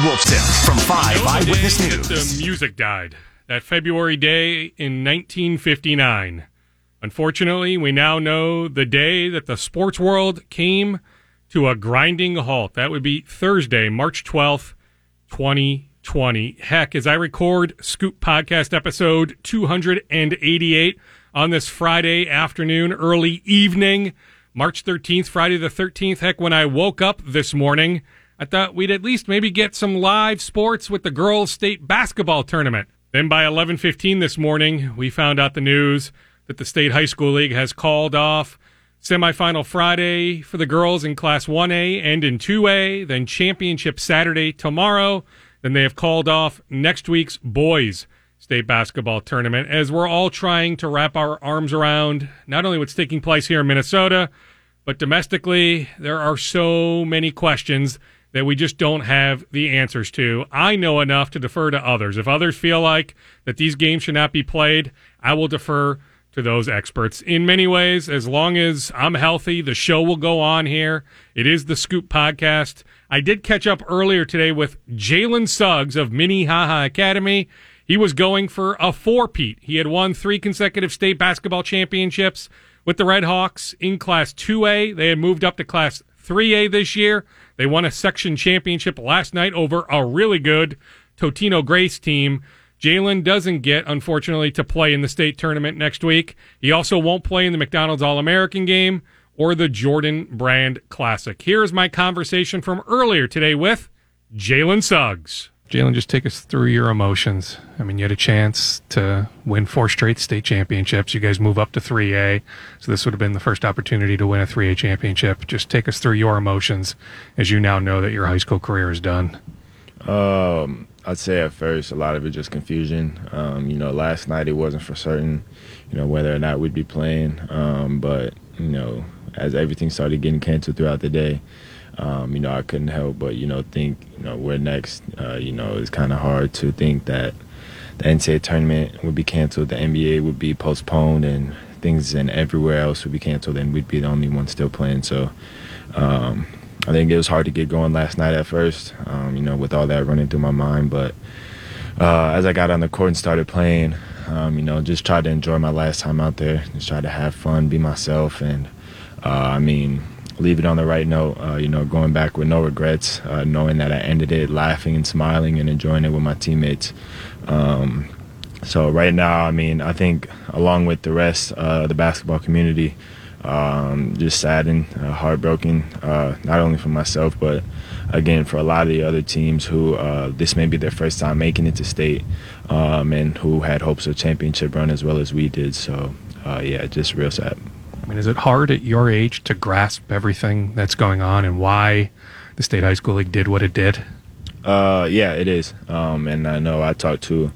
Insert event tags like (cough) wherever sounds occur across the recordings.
Wolfson from 5 You know the Eyewitness News. The music died. That February day in 1959. Unfortunately, we now know the day that the sports world came to a grinding halt. That would be Thursday, March 12th, 2020. Heck, as I record Scoop Podcast episode 288 on this Friday afternoon, early evening, March 13th, Friday the 13th. Heck, when I woke up this morning, I thought we'd at least maybe get some live sports with the girls' state basketball tournament. Then by 11:15 this morning, we found out the news that the state high school league has called off semifinal Friday for the girls in class 1A and in 2A, then championship Saturday tomorrow. Then they have called off next week's boys state basketball tournament as we're all trying to wrap our arms around not only what's taking place here in Minnesota, but domestically, there are so many questions that we just don't have the answers to. I know enough to defer to others. If others feel like that these games should not be played, I will defer to those experts. In many ways, as long as I'm healthy, the show will go on here. It is the Scoop Podcast. I did catch up earlier today with Jalen Suggs of Minnehaha Academy. He was going for a four-peat. He had won three consecutive state basketball championships with the Red Hawks in Class 2A. They had moved up to Class 3A this year. They won a section championship last night over a really good Totino Grace team. Jalen doesn't get, unfortunately, to play in the state tournament next week. He also won't play in the McDonald's All American game or the Jordan Brand Classic. Here's my conversation from earlier today with Jalen Suggs. Jalen, just take us through your emotions. I mean, you had a chance to win four straight state championships. You guys move up to 3A. So this would have been the first opportunity to win a 3A championship. Just take us through your emotions as you now know that your high school career is done. Um, I'd say at first a lot of it just confusion. Um, you know, last night it wasn't for certain, you know, whether or not we'd be playing. Um, but you know, as everything started getting canceled throughout the day, um, you know, I couldn't help but you know think, you know, where next. Uh, you know, it's kind of hard to think that the NCAA tournament would be canceled, the NBA would be postponed, and things and everywhere else would be canceled, and we'd be the only one still playing. So. Um, I think it was hard to get going last night at first, um, you know, with all that running through my mind. But uh, as I got on the court and started playing, um, you know, just tried to enjoy my last time out there, just try to have fun, be myself, and uh, I mean, leave it on the right note. Uh, you know, going back with no regrets, uh, knowing that I ended it laughing and smiling and enjoying it with my teammates. Um, so right now, I mean, I think along with the rest of the basketball community, um, just saddened, uh, heartbroken, uh, not only for myself, but again for a lot of the other teams who uh, this may be their first time making it to state um, and who had hopes of championship run as well as we did. So, uh, yeah, just real sad. Mean, is it hard at your age to grasp everything that's going on and why the state high school league did what it did? Uh, yeah, it is. Um, and I know I talked to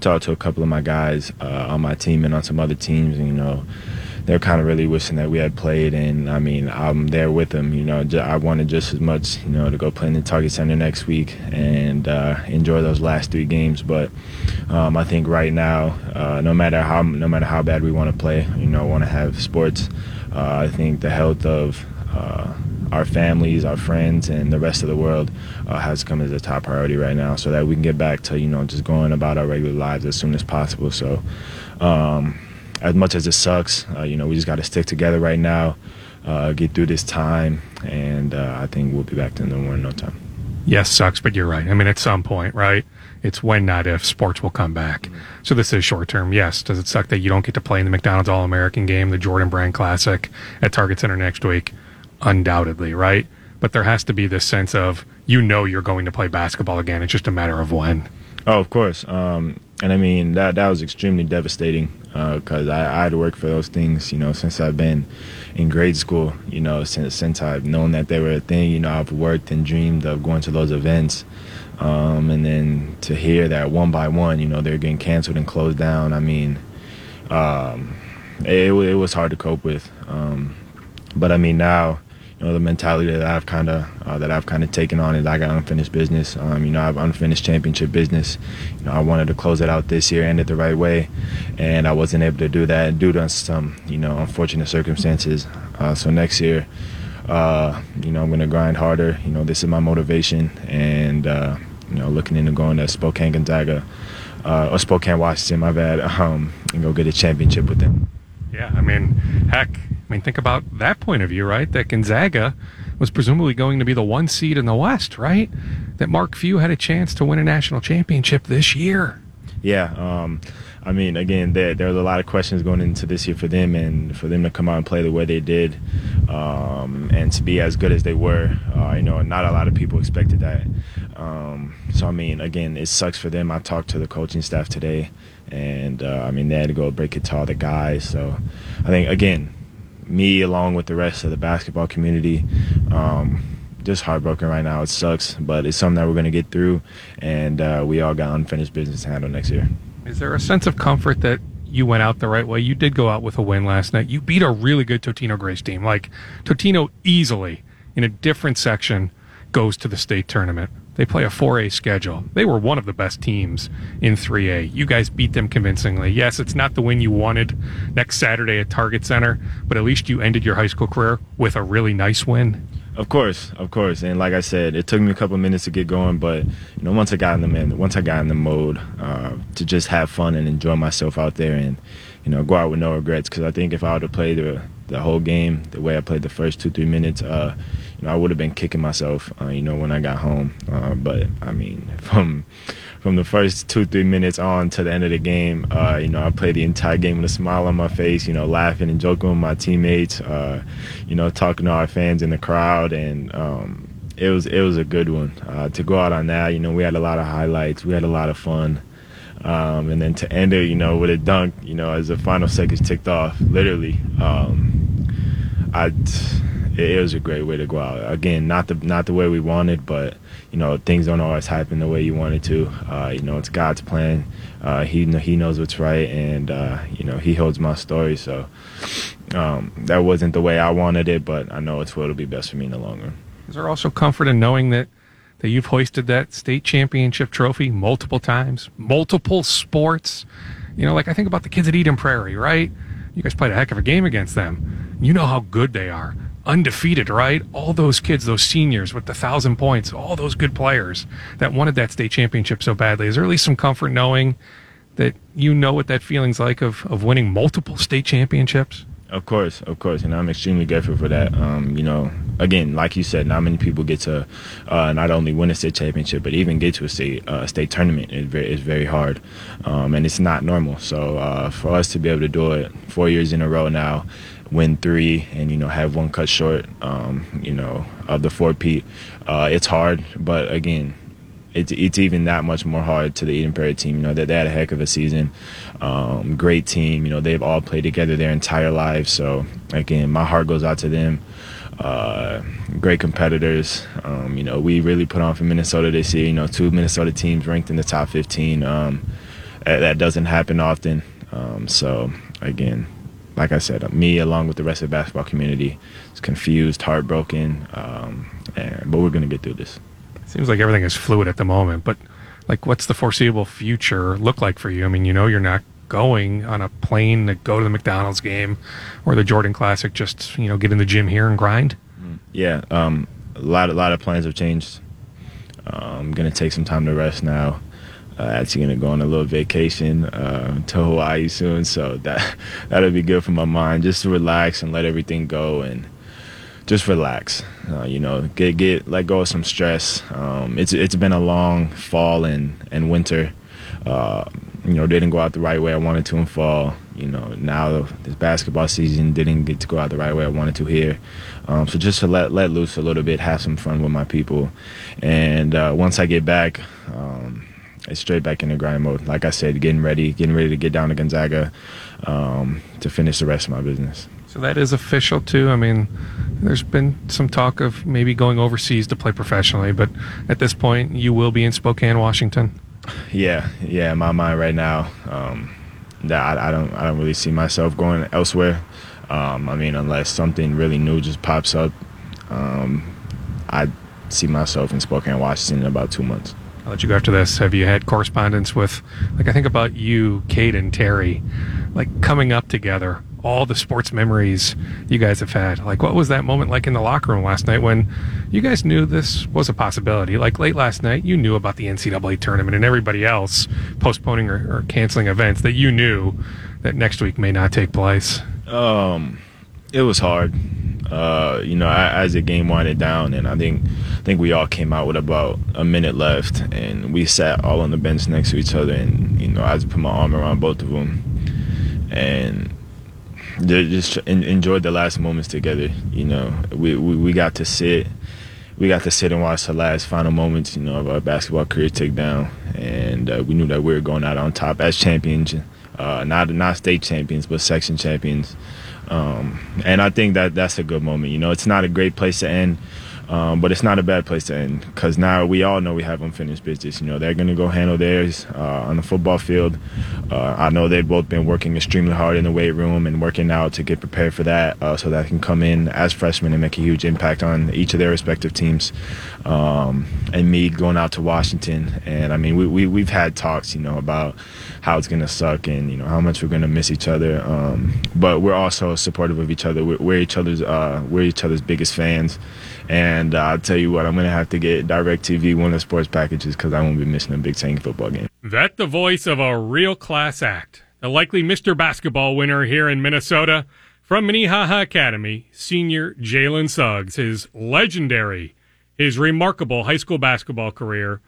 talked to a couple of my guys uh, on my team and on some other teams, and you know, they're kind of really wishing that we had played. And I mean, I'm there with them. You know, I wanted just as much, you know, to go play in the Target Center next week and uh, enjoy those last three games. But um, I think right now, uh, no matter how no matter how bad we want to play, you know, want to have sports. Uh, I think the health of uh, our families, our friends, and the rest of the world uh, has come as a top priority right now, so that we can get back to you know just going about our regular lives as soon as possible. So, um, as much as it sucks, uh, you know, we just got to stick together right now, uh, get through this time, and uh, I think we'll be back to normal in no time. Yes, sucks, but you're right. I mean, at some point, right? It's when, not if, sports will come back. So this is short term. Yes. Does it suck that you don't get to play in the McDonald's All American game, the Jordan Brand Classic at Target Center next week? Undoubtedly, right? But there has to be this sense of you know you're going to play basketball again. It's just a matter of when. Oh, of course. Um, and I mean that that was extremely devastating because I, I had to work for those things, you know, since I've been in grade school. You know, since since I've known that they were a thing. You know, I've worked and dreamed of going to those events, um, and then to hear that one by one, you know, they're getting canceled and closed down. I mean, um, it, it was hard to cope with. Um, but I mean now you know the mentality that I've kind of uh, that I've kind of taken on is I got unfinished business. Um, you know, I have unfinished championship business. You know, I wanted to close it out this year, end it the right way, and I wasn't able to do that due to some you know unfortunate circumstances. Uh, so next year, uh, you know, I'm gonna grind harder. You know, this is my motivation, and uh, you know, looking into going to Spokane Gonzaga uh, or Spokane Washington, my bad, (laughs) um, and go get a championship with them. Yeah, I mean, heck, I mean, think about that point of view, right? That Gonzaga was presumably going to be the one seed in the West, right? That Mark Few had a chance to win a national championship this year. Yeah, um, I mean, again, there, there was a lot of questions going into this year for them, and for them to come out and play the way they did, um, and to be as good as they were, uh, you know, not a lot of people expected that. Um, so, I mean, again, it sucks for them. I talked to the coaching staff today, and uh, I mean, they had to go break it to all the guys. So, I think again, me along with the rest of the basketball community. Um, just heartbroken right now. It sucks, but it's something that we're going to get through, and uh, we all got unfinished business to handle next year. Is there a sense of comfort that you went out the right way? You did go out with a win last night. You beat a really good Totino Grace team. Like Totino easily in a different section goes to the state tournament. They play a 4A schedule. They were one of the best teams in 3A. You guys beat them convincingly. Yes, it's not the win you wanted next Saturday at Target Center, but at least you ended your high school career with a really nice win. Of course, of course, and like I said, it took me a couple minutes to get going, but you know, once I got in the once I got in the mode uh, to just have fun and enjoy myself out there, and you know, go out with no regrets. Because I think if I would have played the the whole game the way I played the first two three minutes, uh, you know, I would have been kicking myself, uh, you know, when I got home. Uh, but I mean, (laughs) from from the first two three minutes on to the end of the game, uh, you know, I played the entire game with a smile on my face, you know, laughing and joking with my teammates, uh, you know, talking to our fans in the crowd, and um, it was it was a good one uh, to go out on that. You know, we had a lot of highlights, we had a lot of fun. Um, and then to end it, you know, with a dunk, you know, as the final seconds ticked off, literally, um, I it, was a great way to go out. Again, not the not the way we wanted, but you know things don't always happen the way you wanted to. Uh, you know, it's God's plan. Uh, he he knows what's right, and uh, you know He holds my story. So um, that wasn't the way I wanted it, but I know it's what'll be best for me in the long run. Is there also comfort in knowing that that you've hoisted that state championship trophy multiple times, multiple sports? You know, like I think about the kids at Eden Prairie, right? You guys played a heck of a game against them. You know how good they are undefeated, right? All those kids, those seniors with the thousand points, all those good players that wanted that state championship so badly. Is there at least some comfort knowing that you know what that feeling's like of, of winning multiple state championships? Of course, of course, and I'm extremely grateful for that. Um, you know, again, like you said, not many people get to uh, not only win a state championship, but even get to a state uh, state tournament. It's very, very hard, um, and it's not normal. So uh, for us to be able to do it four years in a row now, win three and you know have one cut short um, you know of the four peat uh, it's hard but again it's, it's even that much more hard to the Eden Prairie team. You know, they, they had a heck of a season. Um, great team. You know, they've all played together their entire lives. So, again, my heart goes out to them. Uh, great competitors. Um, you know, we really put on for Minnesota this year. You know, two Minnesota teams ranked in the top 15. Um, that, that, doesn't happen often. Um, so, again, like I said, me along with the rest of the basketball community is confused, heartbroken, um, and, but we're going to get through this. Seems like everything is fluid at the moment, but like, what's the foreseeable future look like for you? I mean, you know, you're not going on a plane to go to the McDonald's game or the Jordan Classic. Just you know, get in the gym here and grind. Yeah, um, a lot, a lot of plans have changed. Uh, I'm gonna take some time to rest now uh, actually to go on a little vacation uh, to Hawaii soon, so that (laughs) that'll be good for my mind, just to relax and let everything go and just relax. Uh, you know, get get let go of some stress. Um, it's it's been a long fall and and winter. Uh, you know, didn't go out the right way I wanted to in fall. You know, now this basketball season didn't get to go out the right way I wanted to here. Um, so just to let let loose a little bit, have some fun with my people, and uh, once I get back. Um, it's straight back into grind mode. Like I said, getting ready, getting ready to get down to Gonzaga um, to finish the rest of my business. So that is official too. I mean, there's been some talk of maybe going overseas to play professionally, but at this point, you will be in Spokane, Washington. Yeah, yeah. In my mind right now, um, that I, I, don't, I don't really see myself going elsewhere. Um, I mean, unless something really new just pops up, um, I see myself in Spokane, Washington in about two months. I'll let you go after this. Have you had correspondence with, like, I think about you, Kate, and Terry, like coming up together all the sports memories you guys have had. Like, what was that moment like in the locker room last night when you guys knew this was a possibility? Like, late last night, you knew about the NCAA tournament and everybody else postponing or, or canceling events that you knew that next week may not take place. Um, it was hard. Uh, you know, as the game winded down, and I think I think we all came out with about a minute left, and we sat all on the bench next to each other, and you know, I just put my arm around both of them, and just enjoyed the last moments together. You know, we, we, we got to sit, we got to sit and watch the last final moments, you know, of our basketball career take down, and uh, we knew that we were going out on top as champions, uh, not not state champions, but section champions. Um, and I think that that's a good moment. You know, it's not a great place to end. Um, but it's not a bad place to end because now we all know we have unfinished business. You know, they're going to go handle theirs uh, on the football field. Uh, I know they've both been working extremely hard in the weight room and working out to get prepared for that uh, so that can come in as freshmen and make a huge impact on each of their respective teams. Um, and me going out to Washington. And I mean, we, we, we've had talks, you know, about how it's going to suck and, you know, how much we're going to miss each other. Um, but we're also supportive of each other. We're, we're each other's, uh, we're each other's biggest fans. And uh, I'll tell you what, I'm going to have to get DirecTV one of the sports packages because I won't be missing a Big Ten football game. That the voice of a real class act. A likely Mr. Basketball winner here in Minnesota. From Minnehaha Academy, senior Jalen Suggs, his legendary, his remarkable high school basketball career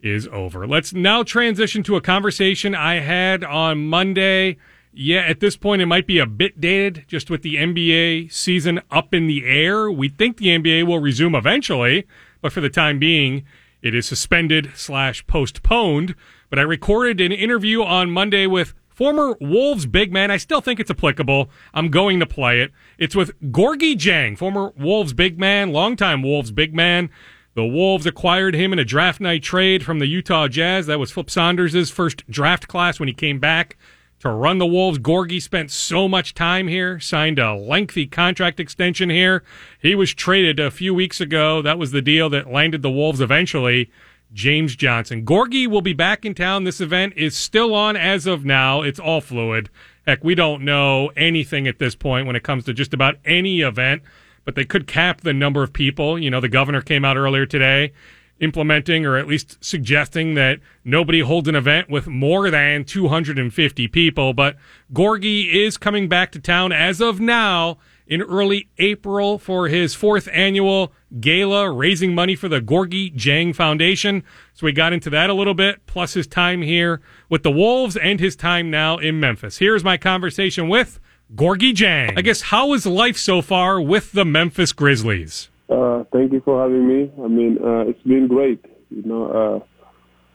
is over. Let's now transition to a conversation I had on Monday yeah, at this point, it might be a bit dated just with the NBA season up in the air. We think the NBA will resume eventually, but for the time being, it is suspended slash postponed. But I recorded an interview on Monday with former Wolves big man. I still think it's applicable. I'm going to play it. It's with Gorgui Dieng, former Wolves big man, longtime Wolves big man. The Wolves acquired him in a draft night trade from the Utah Jazz. That was Flip Saunders' first draft class when he came back to run the Wolves. Gorgui spent so much time here, signed a lengthy contract extension here. He was traded a few weeks ago. That was the deal that landed the Wolves eventually. James Johnson. Gorgui will be back in town. This event is still on as of now. It's all fluid. Heck, we don't know anything at this point when it comes to just about any event, but they could cap the number of people. You know, the governor came out earlier today implementing or at least suggesting that nobody holds an event with more than 250 people. But Gorgui is coming back to town as of now in early April for his fourth annual gala, raising money for the Gorgui Dieng Foundation. So we got into that a little bit, plus his time here with the Wolves and his time now in Memphis. Here's my conversation with Gorgui Dieng. I guess, how is life so far with the Memphis Grizzlies? Uh, thank you for having me. I mean, uh, it's been great. You know,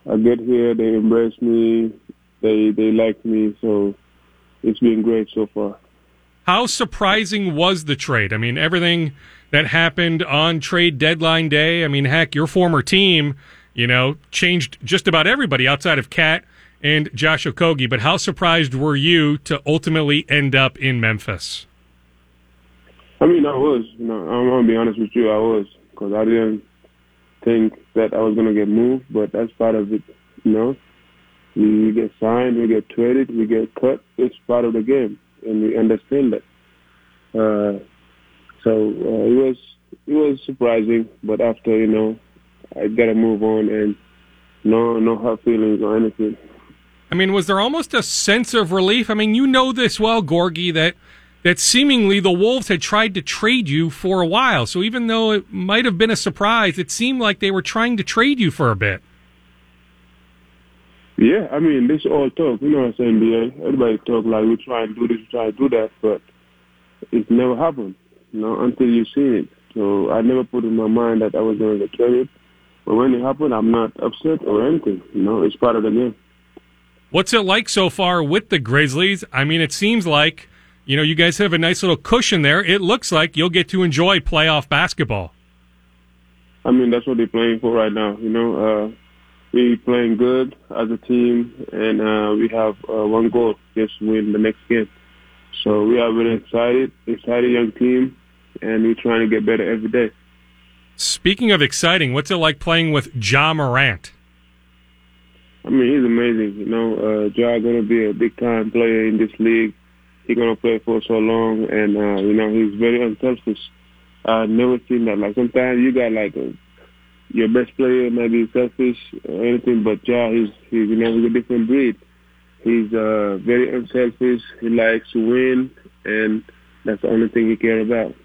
uh, I get here, they embrace me, they they like me, so it's been great so far. How surprising was the trade? I mean, everything that happened on trade deadline day. I mean, heck, your former team, you know, changed just about everybody outside of Cat and Josh Okogie. But how surprised were you to ultimately end up in Memphis? I mean, I was. You know, I'm gonna be honest with you. I was because I didn't think that I was gonna get moved, but that's part of it. You know, we get signed, we get traded, we get cut. It's part of the game, and we understand that. Uh, so uh, it was it was surprising, but after you know, I gotta move on and no no hard feelings or anything. I mean, was there almost a sense of relief? I mean, you know this well, Gorgui, that that seemingly the Wolves had tried to trade you for a while. So even though it might have been a surprise, it seemed like they were trying to trade you for a bit. Yeah, I mean, this all talk. You know what I'm saying, Everybody talk like we try and do this, we try and do that, but it never happened, you know, until you see it. So I never put in my mind that I was going to get traded. But when it happened, I'm not upset or anything. You know, it's part of the game. What's it like so far with the Grizzlies? I mean, it seems like you know, you guys have a nice little cushion there. It looks like you'll get to enjoy playoff basketball. I mean, that's what they're playing for right now. You know, uh, we're playing good as a team, and uh, we have uh, one goal: just win the next game. So we are really excited, excited young team, and we're trying to get better every day. Speaking of exciting, what's it like playing with Ja Morant? I mean, he's amazing. You know, uh, Ja going to be a big time player in this league he's gonna play for so long, and uh, you know he's very unselfish. I've never seen that. Like sometimes you got like a, your best player might be selfish or anything, but Ja, he's he's you know he's a different breed. He's uh, very unselfish. He likes to win, and that's the only thing he cares about.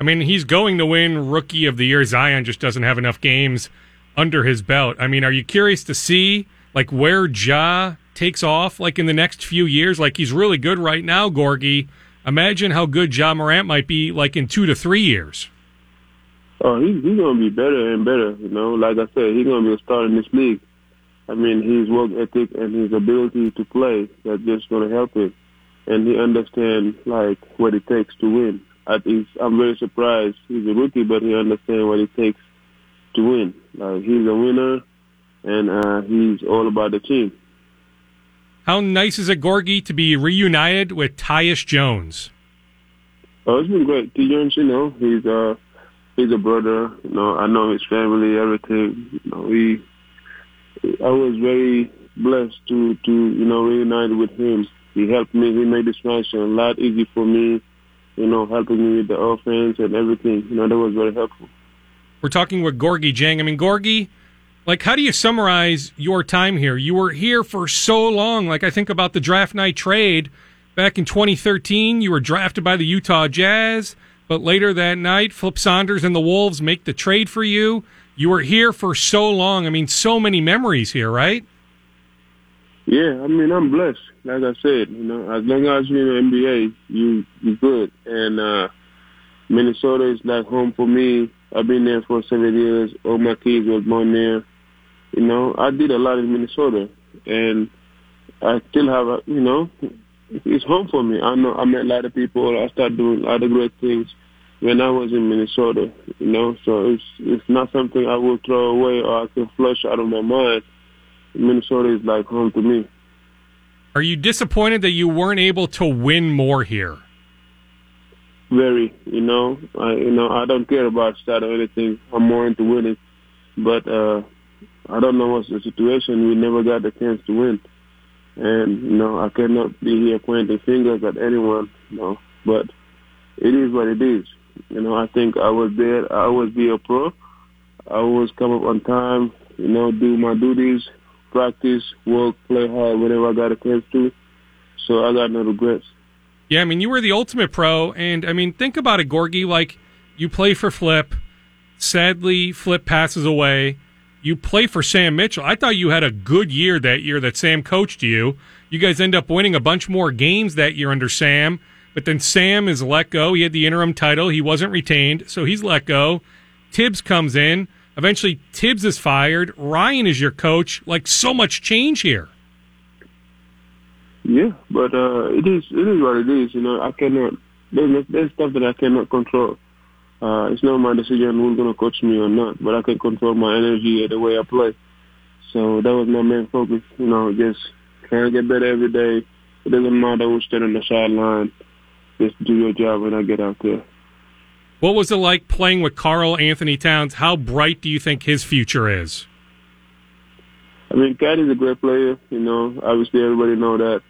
I mean, he's going to win Rookie of the Year. Zion just doesn't have enough games under his belt. I mean, are you curious to see like where Ja takes off like in the next few years? Like he's really good right now, Gorgui. Imagine how good Ja Morant might be like in two to three years. Oh, he's he's gonna be better and better. You know, like I said, he's gonna be a star in this league. I mean, his work ethic and his ability to play that's just gonna help him, and he understands like what it takes to win. I think I'm very surprised. He's a rookie, but he understands what it takes to win. Like he's a winner, and uh, he's all about the team. How nice is it, Gorgui, to be reunited with Tyus Jones? Oh, it's been great. T. Jones, you know, he's uh he's a brother. You know, I know his family, everything. You know, he. I was very blessed to to you know reunite with him. He helped me. He made this transition a lot easy for me. You know, helping me with the offense and everything. You know, that was very helpful. We're talking with Gorgui Dieng. I mean, Gorgui, like, how do you summarize your time here? You were here for so long. Like, I think about the draft night trade back in 2013. You were drafted by the Utah Jazz, but later that night, Flip Saunders and the Wolves make the trade for you. You were here for so long. I mean, so many memories here, right? Yeah, I mean, I'm blessed. Like I said, you know, as long as you're in the NBA, you you good. And uh Minnesota is like home for me. I've been there for seven years. All my kids were born there. You know, I did a lot in Minnesota, and I still have, a, you know, it's home for me. I know I met a lot of people. I started doing a lot of great things when I was in Minnesota. You know, so it's it's not something I will throw away or I can flush out of my mind. Minnesota is like home to me. Are you disappointed that you weren't able to win more here? Very, you know, I you know I don't care about stat or anything. I'm more into winning, but uh I don't know what's the situation. We never got the chance to win, and you know I cannot be here pointing fingers at anyone. You know, but it is what it is. You know, I think I was there. I always be a pro. I always come up on time. You know, do my duties, practice, work, play hard whenever I got a chance to. So I got no regrets. Yeah, I mean, you were the ultimate pro, and I mean, think about it, Gorgui. Like, you play for Flip. Sadly, Flip passes away. You play for Sam Mitchell. I thought you had a good year that year that Sam coached you. You guys end up winning a bunch more games that year under Sam, but then Sam is let go. He had the interim title. He wasn't retained, so he's let go. Thibs comes in. Eventually, Thibs is fired. Ryan is your coach. Like, so much change here. Yeah, but uh, it is it is what it is. You know, I cannot. There's there's stuff that I cannot control. Uh, it's not my decision who's gonna coach me or not, but I can control my energy and the way I play. So that was my main focus. You know, just trying to get better every day. It doesn't matter who's standing on the sideline. Just do your job when I get out there. What was it like playing with Karl-Anthony Towns? How bright do you think his future is? I mean, Cat is a great player. You know, obviously everybody know that.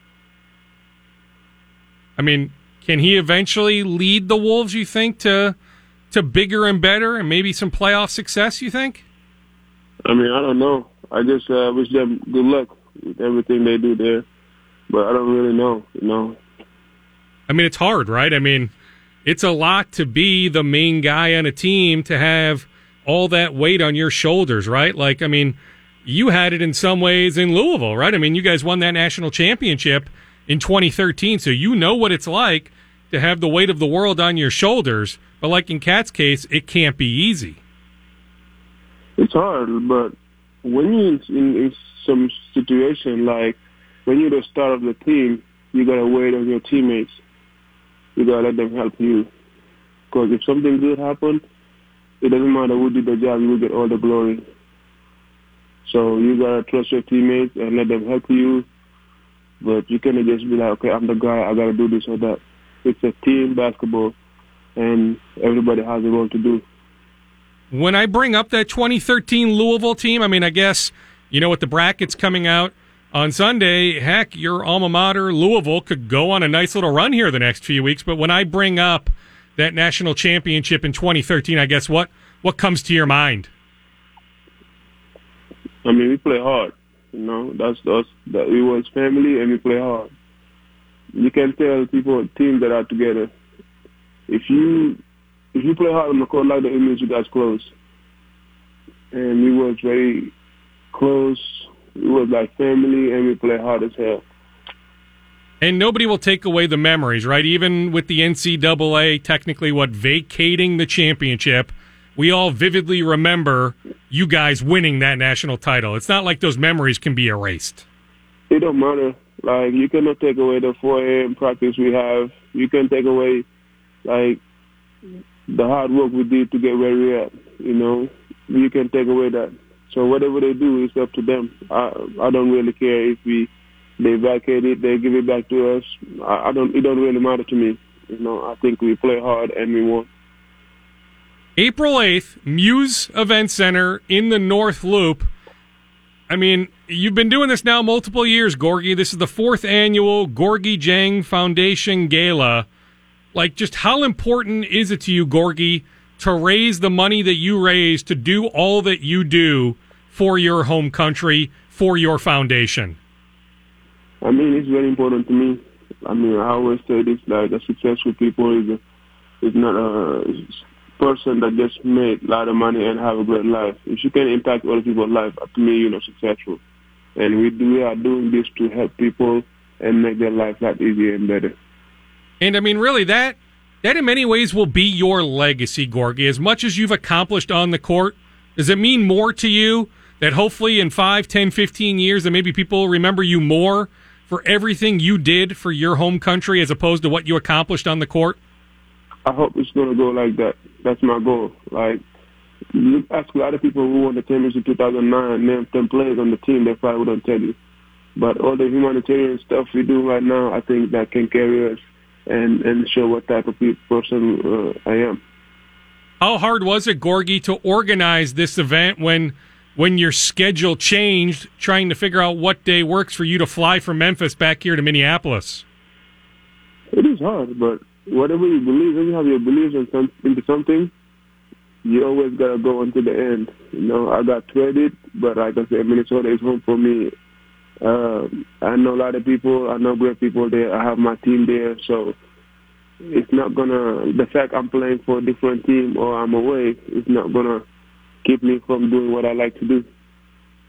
I mean, can he eventually lead the Wolves? You think to to bigger and better, and maybe some playoff success? You think? I mean, I don't know. I just uh, wish them good luck with everything they do there, but I don't really know. You know. I mean, it's hard, right? I mean, it's a lot to be the main guy on a team to have all that weight on your shoulders, right? Like, I mean, you had it in some ways in Louisville, right? I mean, you guys won that national championship in 2013, so you know what it's like to have the weight of the world on your shoulders. But like in Cat's case, it can't be easy. It's hard, but when you're in, in, some situation like when you're the star of the team, you gotta wait on your teammates. You gotta let them help you. Because if something good happens, it doesn't matter who did the job, you will get all the glory. So you gotta trust your teammates and let them help you. But you cannot just be like, okay, I'm the guy, I gotta do this or that. It's a team basketball, and everybody has a role to do. When I bring up that 2013 Louisville team, I mean, I guess you know with the brackets coming out, on Sunday, heck, your alma mater, Louisville, could go on a nice little run here the next few weeks. But when I bring up that national championship in 2013, I guess what what comes to your mind? I mean, we play hard. You know, that's us. That we was family and we play hard. You can tell people teams that are together. If you if you play hard on the court like that, it means you guys close. And we was very close. We was like family, and we play hard as hell. And nobody will take away the memories, right? Even with the NCAA, technically, what vacating the championship, we all vividly remember you guys winning that national title. It's not like those memories can be erased. It don't matter. Like you cannot take away the 4 a.m. practice we have. You can take away like the hard work we did to get where we're. You know, you can take away that. So whatever they do is up to them. I I don't really care if we they vacate it, they give it back to us. I, I don't. It don't really matter to me. You know, I think we play hard and we won. April 8th, Muse Event Center in the North Loop. I mean, you've been doing this now multiple years, Gorgui. This is the fourth annual Gorgui Dieng Foundation Gala. Like, just how important is it to you, Gorgui, to raise the money that you raise to do all that you do for your home country, for your foundation? I mean, it's very important to me. I mean, I always say this: like, a successful people is is not a person that just made a lot of money and have a great life. If you can impact other people's life, to me, you're not successful. And we we are doing this to help people and make their life a lot easier and better. And I mean, really, that that in many ways will be your legacy, Gorgui. As much as you've accomplished on the court, does it mean more to you that hopefully in 5, 10, 15 years that maybe people remember you more for everything you did for your home country as opposed to what you accomplished on the court? I hope it's going to go like that. That's my goal. Like, you ask a lot of people who won the championship in 2009, name 10 players on the team, they probably wouldn't tell you. But all the humanitarian stuff we do right now, I think that can carry us and, and show what type of person uh, I am. How hard was it, Gorgui, to organize this event when when your schedule changed, trying to figure out what day works for you to fly from Memphis back here to Minneapolis? It is hard, but whatever you believe, if you have your beliefs in some, into something, you always gotta go until the end. You know, I got traded, but like I said, Minnesota is home for me. Uh, I know a lot of people. I know great people there. I have my team there, so it's not gonna. The fact I'm playing for a different team or I'm away, it's not gonna keep me from doing what I like to do.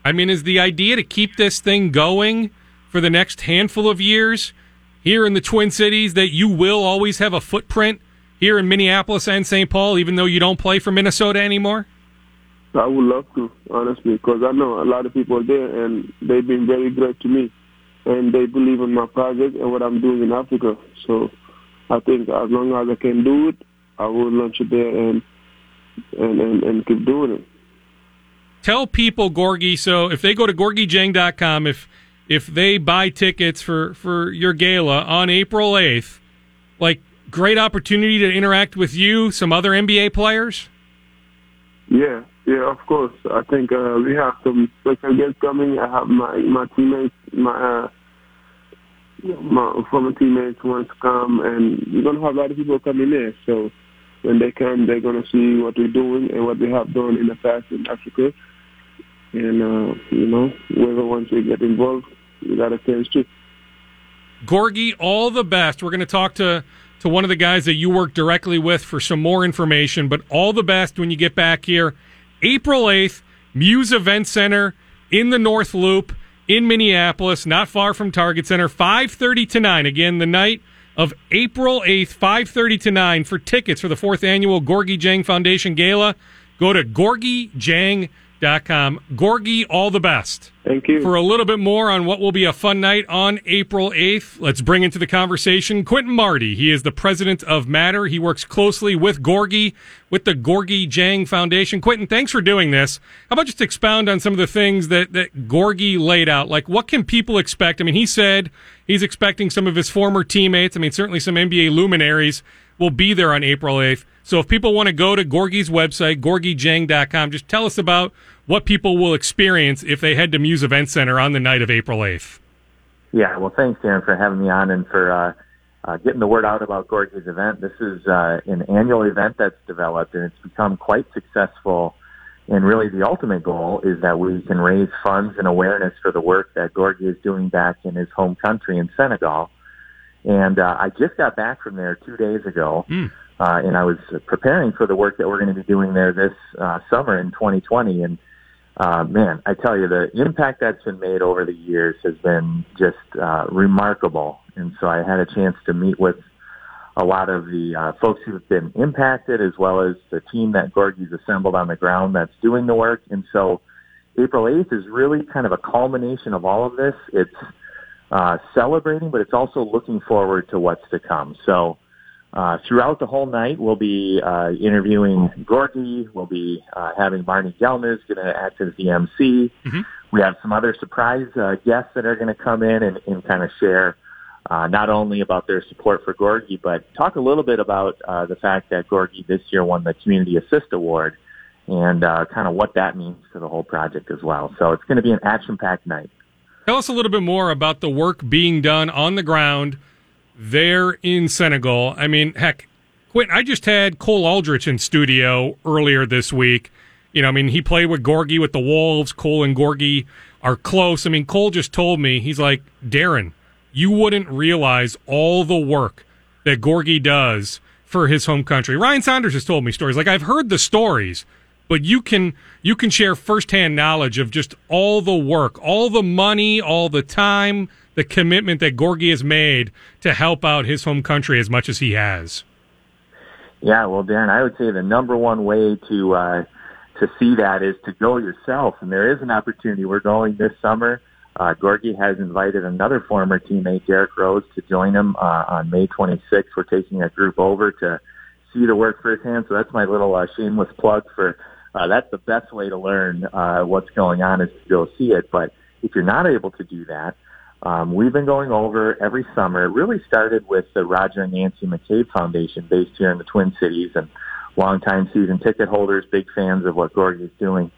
I mean, is the idea to keep this thing going for the next handful of years here in the Twin Cities that you will always have a footprint here in Minneapolis and St. Paul, even though you don't play for Minnesota anymore? I would love to, honestly, because I know a lot of people there, and they've been very great to me, and they believe in my project and what I'm doing in Africa. So I think as long as I can do it, I will launch it there and and, and, and keep doing it. Tell people, Gorgui, so if they go to GorguiDieng.com, if if they buy tickets for, for your gala on April 8th, like, great opportunity to interact with you, some other NBA players? Yeah, yeah, of course. I think uh, we have some special guests coming. I have my my teammates, my uh, my former teammates want to come, and we're gonna have a lot of people coming there. So when they come, they're going to see what we're doing and what we have done in the past in Africa. And, uh, you know, whoever wants to get involved, a chance too. Gorgui, all the best. We're going to talk to, to one of the guys that you work directly with for some more information, but all the best when you get back here. April 8th, Muse Event Center in the North Loop in Minneapolis, not far from Target Center, 5.30 to 9. Again, the night – of April 8th, 5.30 to 9 for tickets for the fourth annual Gorgui Dieng Foundation Gala. Go to GorguiDieng.com. Gorgui, all the best. Thank you. For a little bit more on what will be a fun night on April 8th, let's bring into the conversation Quentin Marty. He is the president of Matter. He works closely with Gorgui, with the Gorgui Dieng Foundation. Quentin, thanks for doing this. How about just expound on some of the things that, that Gorgui laid out? Like, what can people expect? I mean, he said he's expecting some of his former teammates, I mean, certainly some NBA luminaries will be there on April 8th. So if people want to go to Gorgui's website, gorguidieng.com, just tell us about what people will experience if they head to Muse Event Center on the night of April 8th. Yeah, well, thanks, Darren, for having me on and for uh, uh, getting the word out about Gorgui's event. This is uh, an annual event that's developed, and it's become quite successful. And really, the ultimate goal is that we can raise funds and awareness for the work that Gorgui is doing back in his home country in Senegal. And uh, I just got back from there two days ago, mm. Uh, and I was preparing for the work that we're going to be doing there this uh, summer in 2020. And uh, man, I tell you, the impact that's been made over the years has been just uh, remarkable. And so I had a chance to meet with a lot of the uh, folks who've been impacted, as well as the team that Gorgui's assembled on the ground that's doing the work. And so April 8th is really kind of a culmination of all of this. It's uh, celebrating, but it's also looking forward to what's to come. So uh, throughout the whole night, we'll be uh, interviewing Gorgui. We'll be uh, having Marney Gellner's going to act as the MC. Mm-hmm. We have some other surprise uh, guests that are going to come in and, and kind of share uh, not only about their support for Gorgui, but talk a little bit about uh, the fact that Gorgui this year won the Community Assist Award and uh, kind of what that means to the whole project as well. So it's going to be an action-packed night. Tell us a little bit more about the work being done on the ground there in Senegal. I mean, heck, Quentin, I just had Cole Aldrich in studio earlier this week. You know, I mean, he played with Gorgui with the Wolves. Cole and Gorgui are close. I mean, Cole just told me, he's like, Darren, you wouldn't realize all the work that Gorgui does for his home country. Ryan Saunders has told me stories. Like, I've heard the stories, but you can you can share firsthand knowledge of just all the work, all the money, all the time, the commitment that Gorgui has made to help out his home country as much as he has. Yeah, well, Darren, I would say the number one way to uh, to see that is to go yourself, and there is an opportunity. We're going this summer. Uh, Gorgui has invited another former teammate, Derrick Rose, to join him uh, on May 26th. We're taking a group over to see the work firsthand. So that's my little uh, shameless plug for uh, that's the best way to learn uh, what's going on is to go see it. But if you're not able to do that, um, we've been going over every summer. It really started with the Roger and Nancy McCabe Foundation based here in the Twin Cities and longtime season ticket holders, big fans of what Gorgui is doing.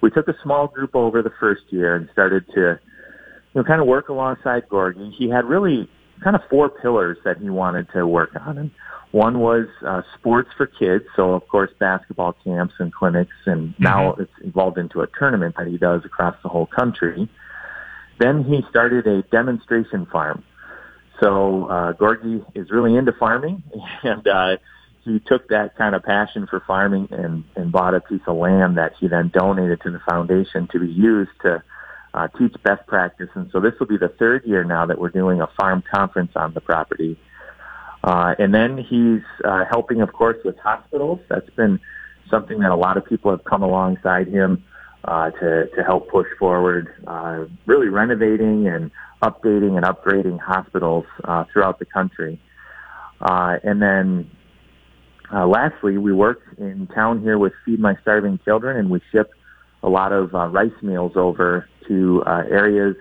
We took a small group over the first year and started to, you know, kind of work alongside Gorgui. He had really kind of four pillars that he wanted to work on. And one was uh, sports for kids. So of course, basketball camps and clinics and mm-hmm. now it's evolved into a tournament that he does across the whole country. Then he started a demonstration farm. So uh, Gorgui is really into farming, (laughs) and uh, he took that kind of passion for farming and, and bought a piece of land that he then donated to the foundation to be used to uh, teach best practice. And so this will be the third year now that we're doing a farm conference on the property. Uh, and then he's uh, helping, of course, with hospitals. That's been something that a lot of people have come alongside him uh, to to help push forward, uh, really renovating and updating and upgrading hospitals uh, throughout the country. Uh, and then, uh, lastly, we work in town here with Feed My Starving Children, and we ship a lot of uh, rice meals over to uh, areas,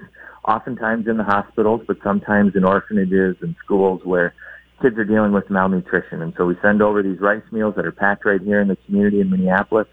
oftentimes in the hospitals, but sometimes in orphanages and schools where kids are dealing with malnutrition. And so we send over these rice meals that are packed right here in the community in Minneapolis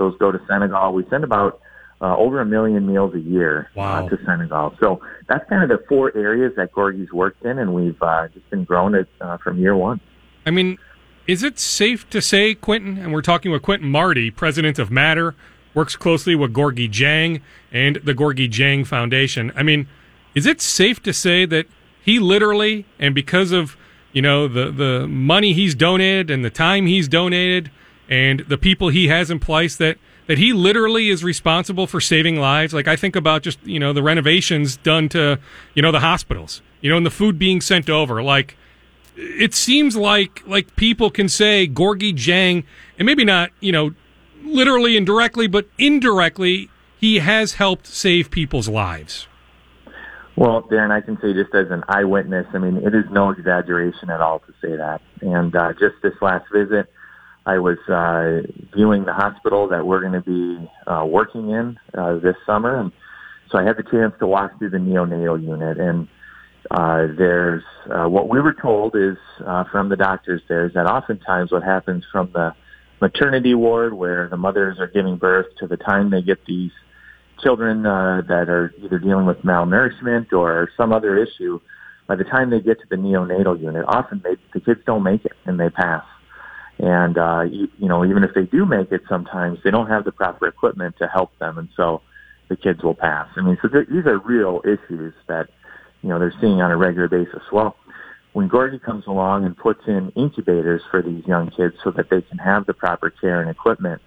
those go to Senegal. We send about uh, over a million meals a year uh, wow. uh, to Senegal. So that's kind of the four areas that Gorgui's worked in, and we've uh, just been growing it uh, from year one. I mean, is it safe to say, Quentin, and we're talking with Quentin Marty, president of Matter, works closely with Gorgui Dieng and the Gorgui Dieng Foundation. I mean, is it safe to say that he literally, and because of you know the the money he's donated and the time he's donated, and the people he has in place that that he literally is responsible for saving lives. Like I think about just you know the renovations done to you know the hospitals, you know, and the food being sent over. Like it seems like like people can say Gorgui Dieng, and maybe not you know literally and directly, but indirectly, he has helped save people's lives. Well, Darren, I can say just as an eyewitness, I mean, it is no exaggeration at all to say that. And uh, just this last visit, I was uh, viewing the hospital that we're going to be uh, working in uh, this summer, and so I had the chance to walk through the neonatal unit. And uh, there's uh, what we were told is uh, from the doctors there is that oftentimes what happens from the maternity ward where the mothers are giving birth to the time they get these children uh, that are either dealing with malnourishment or some other issue, by the time they get to the neonatal unit, often they, the kids don't make it and they pass. And, uh, you, you know, even if they do make it sometimes, they don't have the proper equipment to help them. And so the kids will pass. I mean, so th- these are real issues that, you know, they're seeing on a regular basis. Well, when Gorgui comes along and puts in incubators for these young kids so that they can have the proper care and equipment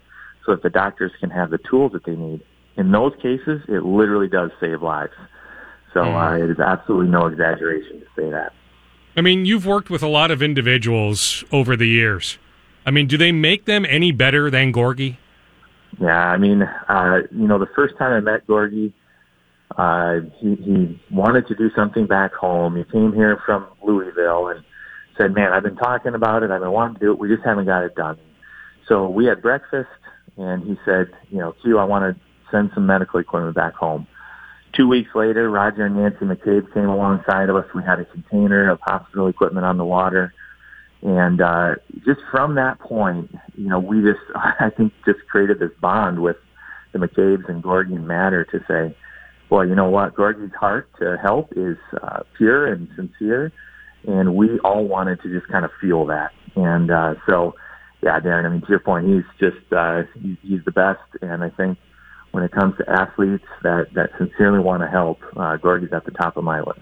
so that the doctors can have the tools that they need, in those cases, it literally does save lives. So mm. uh, it is absolutely no exaggeration to say that. I mean, you've worked with a lot of individuals over the years. I mean, do they make them any better than Gorgui? Yeah, I mean, uh, you know, the first time I met Gorgui, uh, he, he wanted to do something back home. He came here from Louisville and said, man, I've been talking about it. I've been wanting to do it. We just haven't got it done. So we had breakfast and he said, you know, Q, I want to send some medical equipment back home. Two weeks later, Roger and Nancy McCabe came alongside of us. We had a container of hospital equipment on the water. And uh, just from that point, you know, we just, (laughs) I think, just created this bond with the McCabe's and Gorgui Matter to say, well, you know what, Gorgui's heart to help is uh, pure and sincere, and we all wanted to just kind of feel that. And uh, so, yeah, Darren, I mean, to your point, he's just uh, he's, he's the best, and I think when it comes to athletes that that sincerely want to help, uh, Gorgui's at the top of my list.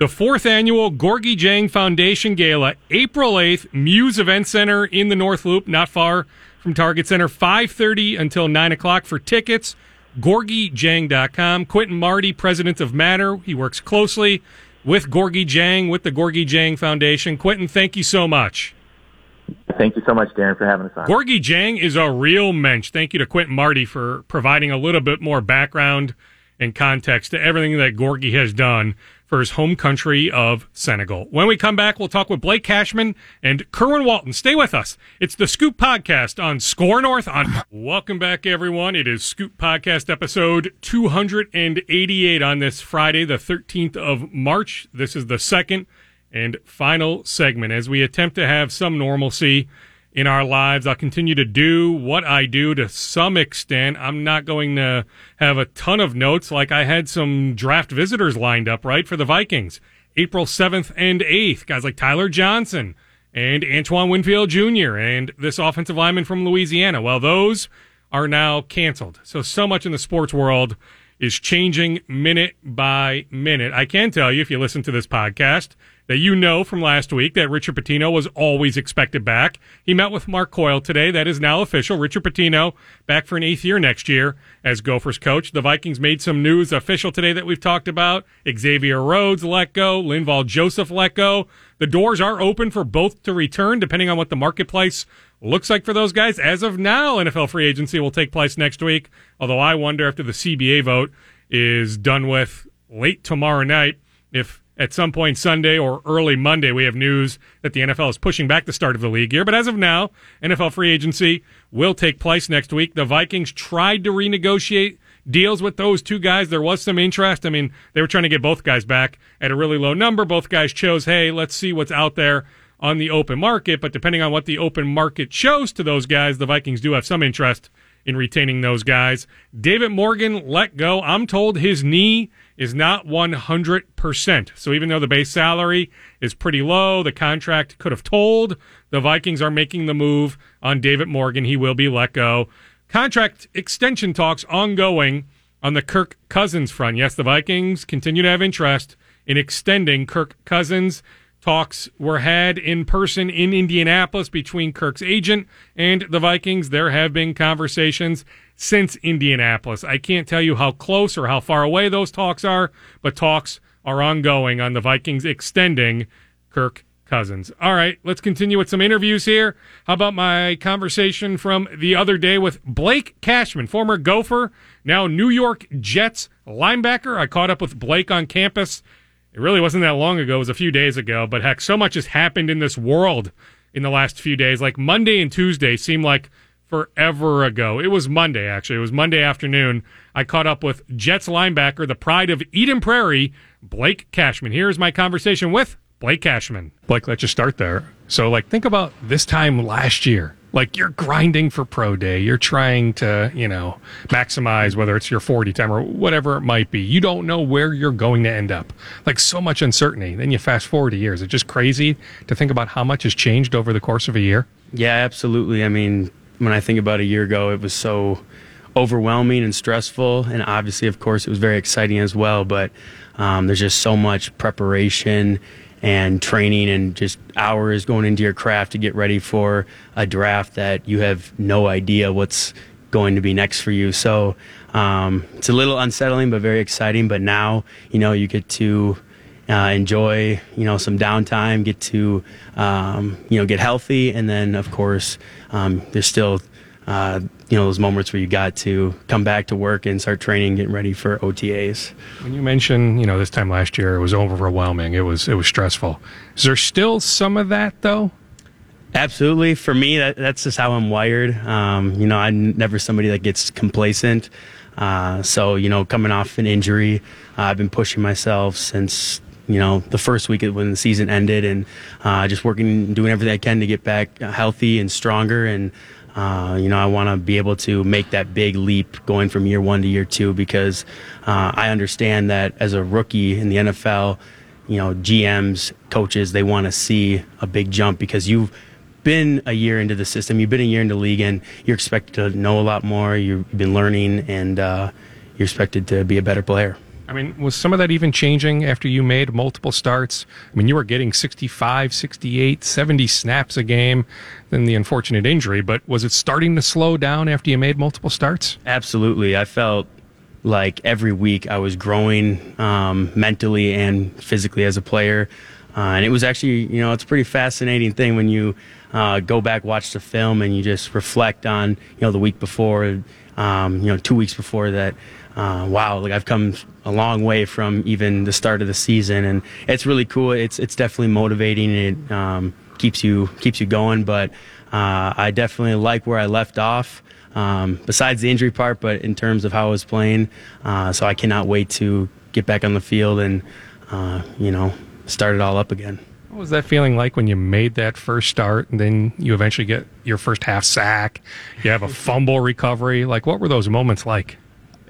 The fourth annual Gorgui Dieng Foundation Gala, April 8th, Muse Event Center in the North Loop, not far from Target Center, 5.30 until 9 o'clock for tickets. GorguiDieng.com. Quentin Marty, president of Matter. He works closely with Gorgui Dieng, with the Gorgui Dieng Foundation. Quentin, thank you so much. Thank you so much, Darren, for having us on. Gorgui Dieng is a real mensch. Thank you to Quentin Marty for providing a little bit more background and context to everything that Gorgui has done for his home country of Senegal. When we come back, we'll talk with Blake Cashman and Kerwin Walton. Stay with us. It's the Scoop Podcast on SKOR North. On welcome back, everyone. It is Scoop Podcast episode 288 on this Friday, the 13th of March. This is the second and final segment as we attempt to have some normalcy in our lives. I'll continue to do what I do to some extent. I'm not going to have a ton of notes like I had some draft visitors lined up, right, for the Vikings. April 7th and 8th, guys like Tyler Johnson and Antoine Winfield Jr. and this offensive lineman from Louisiana. Well, those are now canceled. So, so much in the sports world is changing minute by minute. I can tell you, if you listen to this podcast, that you know from last week that Richard Pitino was always expected back. He met with Mark Coyle today. That is now official. Richard Pitino back for an eighth year next year as Gophers coach. The Vikings made some news official today that we've talked about. Xavier Rhodes let go. Linval Joseph let go. The doors are open for both to return depending on what the marketplace looks like for those guys. As of now, NFL free agency will take place next week. Although I wonder after the CBA vote is done with late tomorrow night if at some point Sunday or early Monday, we have news that the NFL is pushing back the start of the league year. But as of now, NFL free agency will take place next week. The Vikings tried to renegotiate deals with those two guys. There was some interest. I mean, they were trying to get both guys back at a really low number. Both guys chose, hey, let's see what's out there on the open market. But depending on what the open market shows to those guys, the Vikings do have some interest in retaining those guys. David Morgan let go. I'm told his knee is not 100%. So even though the base salary is pretty low, the contract could have told the Vikings are making the move on David Morgan. He will be let go. Contract extension talks ongoing on the Kirk Cousins front. Yes, the Vikings continue to have interest in extending Kirk Cousins. Talks were had in person in Indianapolis between Kirk's agent and the Vikings. There have been conversations since Indianapolis. I can't tell you how close or how far away those talks are, but talks are ongoing on the Vikings extending Kirk Cousins. All right, let's continue with some interviews here. How about my conversation from the other day with Blake Cashman, former Gopher, now New York Jets linebacker? I caught up with Blake on campus. It really wasn't that long ago, it was a few days ago, but heck, so much has happened in this world in the last few days. Like Monday and Tuesday seem like forever ago. It was Monday, actually. It was Monday afternoon. I caught up with Jets linebacker, the pride of Eden Prairie, Blake Cashman. Here's my conversation with Blake Cashman. Blake, let's just start there. So, like, think about this time last year. Like you're grinding for pro day. You're trying to, you know, maximize whether it's your 40 time or whatever it might be. You don't know where you're going to end up. Like so much uncertainty. Then you fast forward a years. It's just crazy to think about how much has changed over the course of a year. Yeah, absolutely. I mean, when I think about a year ago, it was so overwhelming and stressful. And obviously, of course, it was very exciting as well. But um, there's just so much preparation and training and just hours going into your craft to get ready for a draft that you have no idea what's going to be next for you. So um, it's a little unsettling, but very exciting. But now, you know, you get to uh, enjoy, you know, some downtime, get to, um, you know, get healthy, and then of course, um, there's still uh, you know those moments where you got to come back to work and start training, getting ready for OTAs. When you mentioned, you know, this time last year it was overwhelming. It was it was stressful. Is there still some of that though? Absolutely. For me, that, that's just how I'm wired. Um, you know, I'm never somebody that gets complacent. Uh, so, you know, coming off an injury, uh, I've been pushing myself since, you know, the first week when the season ended and uh, just working, doing everything I can to get back healthy and stronger. And, uh, you know, I want to be able to make that big leap going from year one to year two because uh, I understand that as a rookie in the NFL, you know, GMs, coaches, they want to see a big jump because you've been a year into the system, you've been a year into the league, and you're expected to know a lot more. You've been learning, and uh, you're expected to be a better player. I mean, was some of that even changing after you made multiple starts? I mean, you were getting 65, 68, 70 snaps a game, then the unfortunate injury, but was it starting to slow down after you made multiple starts? Absolutely. I felt like every week I was growing um, mentally and physically as a player. Uh, and it was actually, you know, it's a pretty fascinating thing when you uh, go back, watch the film, and you just reflect on, you know, the week before, um, you know, two weeks before that uh, wow, like I've come a long way from even the start of the season, and it's really cool. It's it's definitely motivating. It um, keeps you keeps you going. But uh, I definitely like where I left off. Um, besides the injury part, but in terms of how I was playing, uh, so I cannot wait to get back on the field and uh, you know start it all up again. What was that feeling like when you made that first start and then you eventually get your first half sack? You have a fumble recovery. Like, what were those moments like?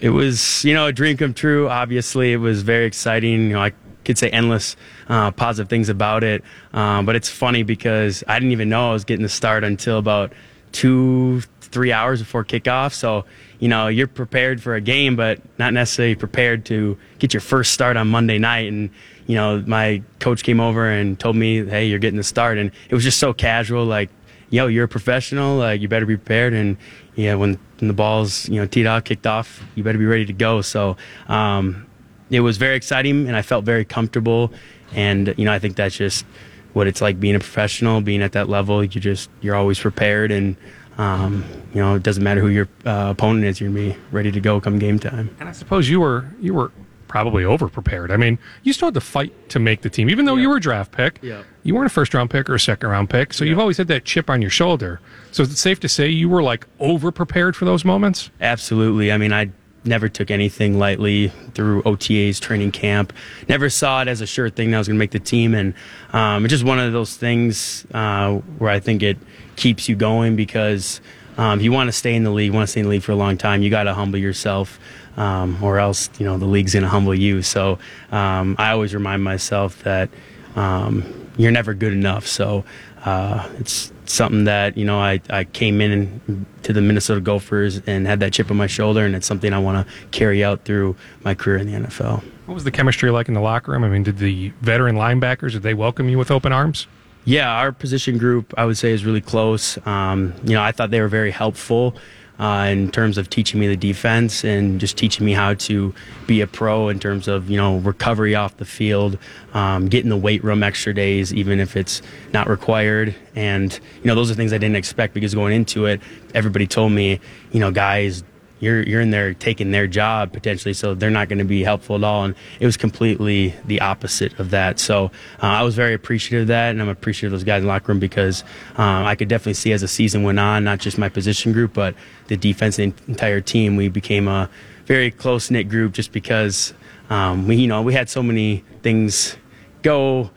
It was you know a dream come true. Obviously, it was very exciting. You know, I could say endless uh, positive things about it. Um, but it's funny because I didn't even know I was getting the start until about two, three hours before kickoff. So, you know, you're prepared for a game, but not necessarily prepared to get your first start on Monday night. And, you know, my coach came over and told me, hey, you're getting the start. And it was just so casual, like, yo, you're a professional. Like, you better be prepared. And, yeah, when, when the ball's you know teed off, kicked off, you better be ready to go. So um, it was very exciting, and I felt very comfortable. And you know, I think that's just what it's like being a professional, being at that level. You just you're always prepared, and um, you know, it doesn't matter who your uh, opponent is. You're gonna be ready to go come game time. And I suppose you were you were probably over prepared. I mean, you still had to fight to make the team, even though you were a draft pick. Yeah. You weren't a first round pick or a second round pick, so you've always had that chip on your shoulder. So is it safe to say you were like over prepared for those moments? Absolutely. I mean, I never took anything lightly through OTA's training camp. Never saw it as a sure thing that I was going to make the team, and um, it's just one of those things uh, where I think it keeps you going because. Um, if you want to stay in the league, want to stay in the league for a long time, you got to humble yourself um, or else you know the league's going to humble you. So um, I always remind myself that um, you're never good enough. So uh, it's something that you know I, I came in to the Minnesota Gophers and had that chip on my shoulder, and it's something I want to carry out through my career in the NFL. What was the chemistry like in the locker room? I mean, did the veteran linebackers did they welcome you with open arms? Yeah, our position group I would say is really close. Um, you know, I thought they were very helpful uh, in terms of teaching me the defense and just teaching me how to be a pro in terms of you know recovery off the field, um, getting the weight room extra days even if it's not required, and you know those are things I didn't expect because going into it, everybody told me you know guys you're you're in there taking their job potentially, so they're not going to be helpful at all. And it was completely the opposite of that. So uh, I was very appreciative of that, and I'm appreciative of those guys in the locker room because um, I could definitely see as the season went on, not just my position group, but the defense and the entire team, we became a very close knit group just because um, we you know we had so many things go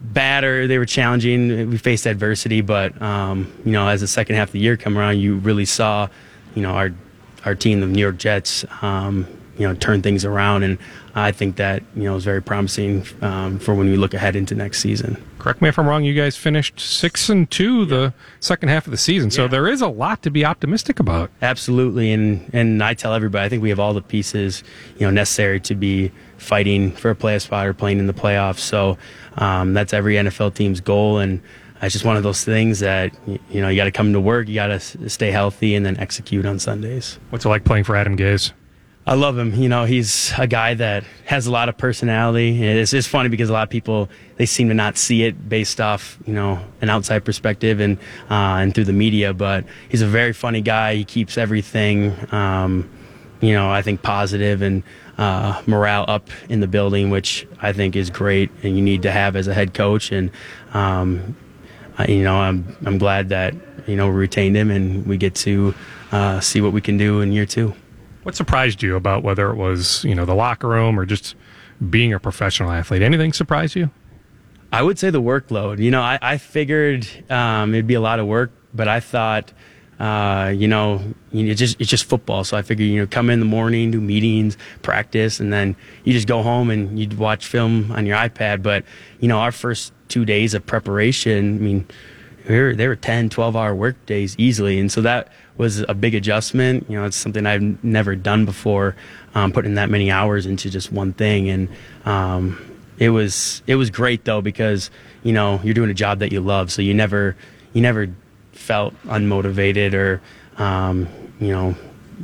bad or they were challenging. We faced adversity, but um, you know, as the second half of the year come around, you really saw, you know, our our team, the New York Jets, um, you know, turn things around, and I think that you know is very promising um, for when we look ahead into next season. Correct me if I'm wrong. You guys finished six and two the second half of the season, so Yeah. there is a lot to be optimistic about. Absolutely, and and I tell everybody, I think we have all the pieces you know necessary to be fighting for a playoff spot or playing in the playoffs. So um, that's every NFL team's goal, and it's just one of those things that you know you got to come to work, you got to stay healthy, and then execute on Sundays. What's it like playing for Adam Gase? I love him. You know, he's a guy that has a lot of personality. It's just funny because a lot of people they seem to not see it based off you know an outside perspective and uh, and through the media. But he's a very funny guy. He keeps everything, um, you know, I think positive and uh, morale up in the building, which I think is great and you need to have as a head coach. And um, uh, you know, I'm I'm glad that you know we retained him and we get to uh, see what we can do in year two. What surprised you about whether it was you know the locker room or just being a professional athlete? Anything surprise you? I would say the workload. You know, I, I figured um, it'd be a lot of work, but I thought, uh, you know, you know, it's just it's just football. So I figured, you know, come in the morning, do meetings, practice, and then you just go home and you'd watch film on your iPad. But you know, our first two days of preparation, I mean, they were, were 10, 12 hour work days easily. And so that was a big adjustment. You know, it's something I've never done before, um, putting that many hours into just one thing. And, um, it was, it was great though, because, you know, you're doing a job that you love. So you never, you never felt unmotivated or, um, you know,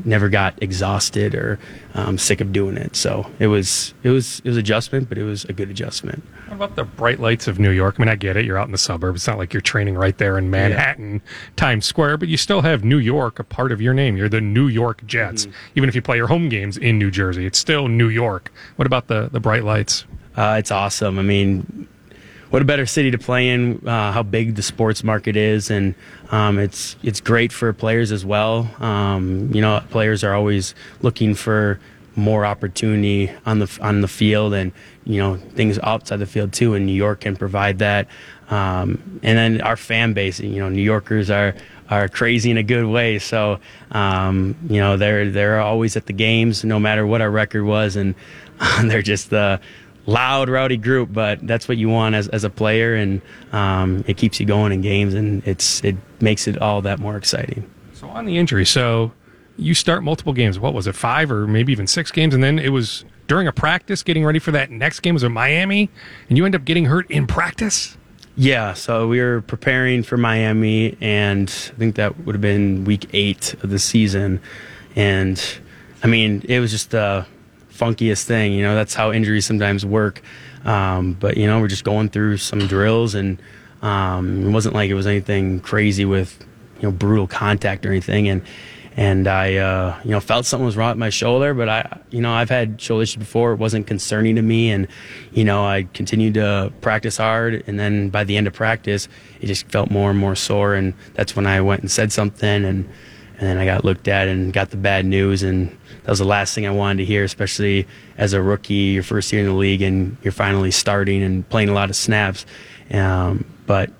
never got exhausted or um, sick of doing it. So it was, it was, it was adjustment, but it was a good adjustment. What about the bright lights of New York? I mean, I get it. You're out in the suburbs. It's not like you're training right there in Manhattan, Times Square, but you still have New York a part of your name. You're the New York Jets. Even if you play your home games in New Jersey, it's still New York. What about the, the bright lights? Uh, it's awesome. I mean, what a better city to play in. Uh, how big the sports market is, and um, it's it's great for players as well. Um, you know, players are always looking for more opportunity on the on the field, and you know things outside the field too. And New York can provide that. Um, and then our fan base, you know, New Yorkers are are crazy in a good way. So, um, you know, they're they're always at the games, no matter what our record was, and (laughs) they're just the loud, rowdy group. But that's what you want as as a player, and um, it keeps you going in games, and it's it makes it all that more exciting. So on the injury, so you start multiple games. What was it, five or maybe even six games? And then it was during a practice getting ready for that next game. Was it Miami? And you end up getting hurt in practice? Yeah, so we were preparing for Miami, and I think that would have been week eight of the season. And I mean, it was just the funkiest thing. You know, that's how injuries sometimes work. Um, but you know, we're just going through some drills, and um, it wasn't like it was anything crazy with you know brutal contact or anything. And and I uh, you know felt something was wrong with my shoulder, but I you know I've had shoulder issues before. It wasn't concerning to me, and you know I continued to practice hard, and then by the end of practice, it just felt more and more sore, and that's when I went and said something, and and then I got looked at and got the bad news, and that was the last thing I wanted to hear, especially as a rookie, your first year in the league, and you're finally starting and playing a lot of snaps. Um, but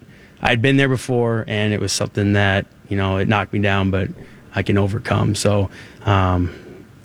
I'd been there before, and it was something that you know it knocked me down, but I can overcome. So um,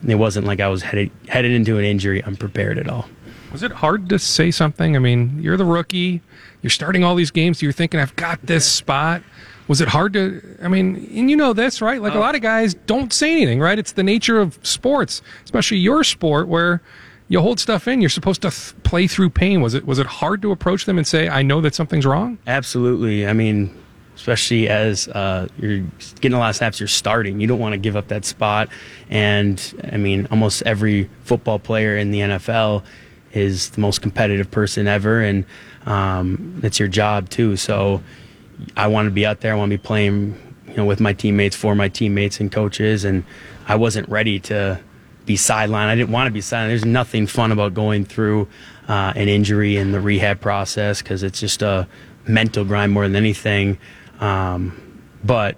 it wasn't like I was headed headed into an injury unprepared at all. Was it hard to say something? I mean, you're the rookie. You're starting all these games. You're thinking, I've got this spot. Was it hard to? I mean, and you know this, right? Like a lot of guys don't say anything, right? It's the nature of sports, especially your sport, where you hold stuff in. You're supposed to th- play through pain. Was it was it hard to approach them and say, I know that something's wrong? Absolutely. I mean, especially as uh, you're getting a lot of snaps, you're starting. You don't want to give up that spot. And I mean, almost every football player in the NFL is the most competitive person ever, and um, it's your job too. So I wanted to be out there. I want to be playing, you know, with my teammates, for my teammates and coaches. And I wasn't ready to be sidelined. I didn't want to be sidelined. There's nothing fun about going through uh, an injury and the rehab process because it's just a mental grind more than anything. Um, but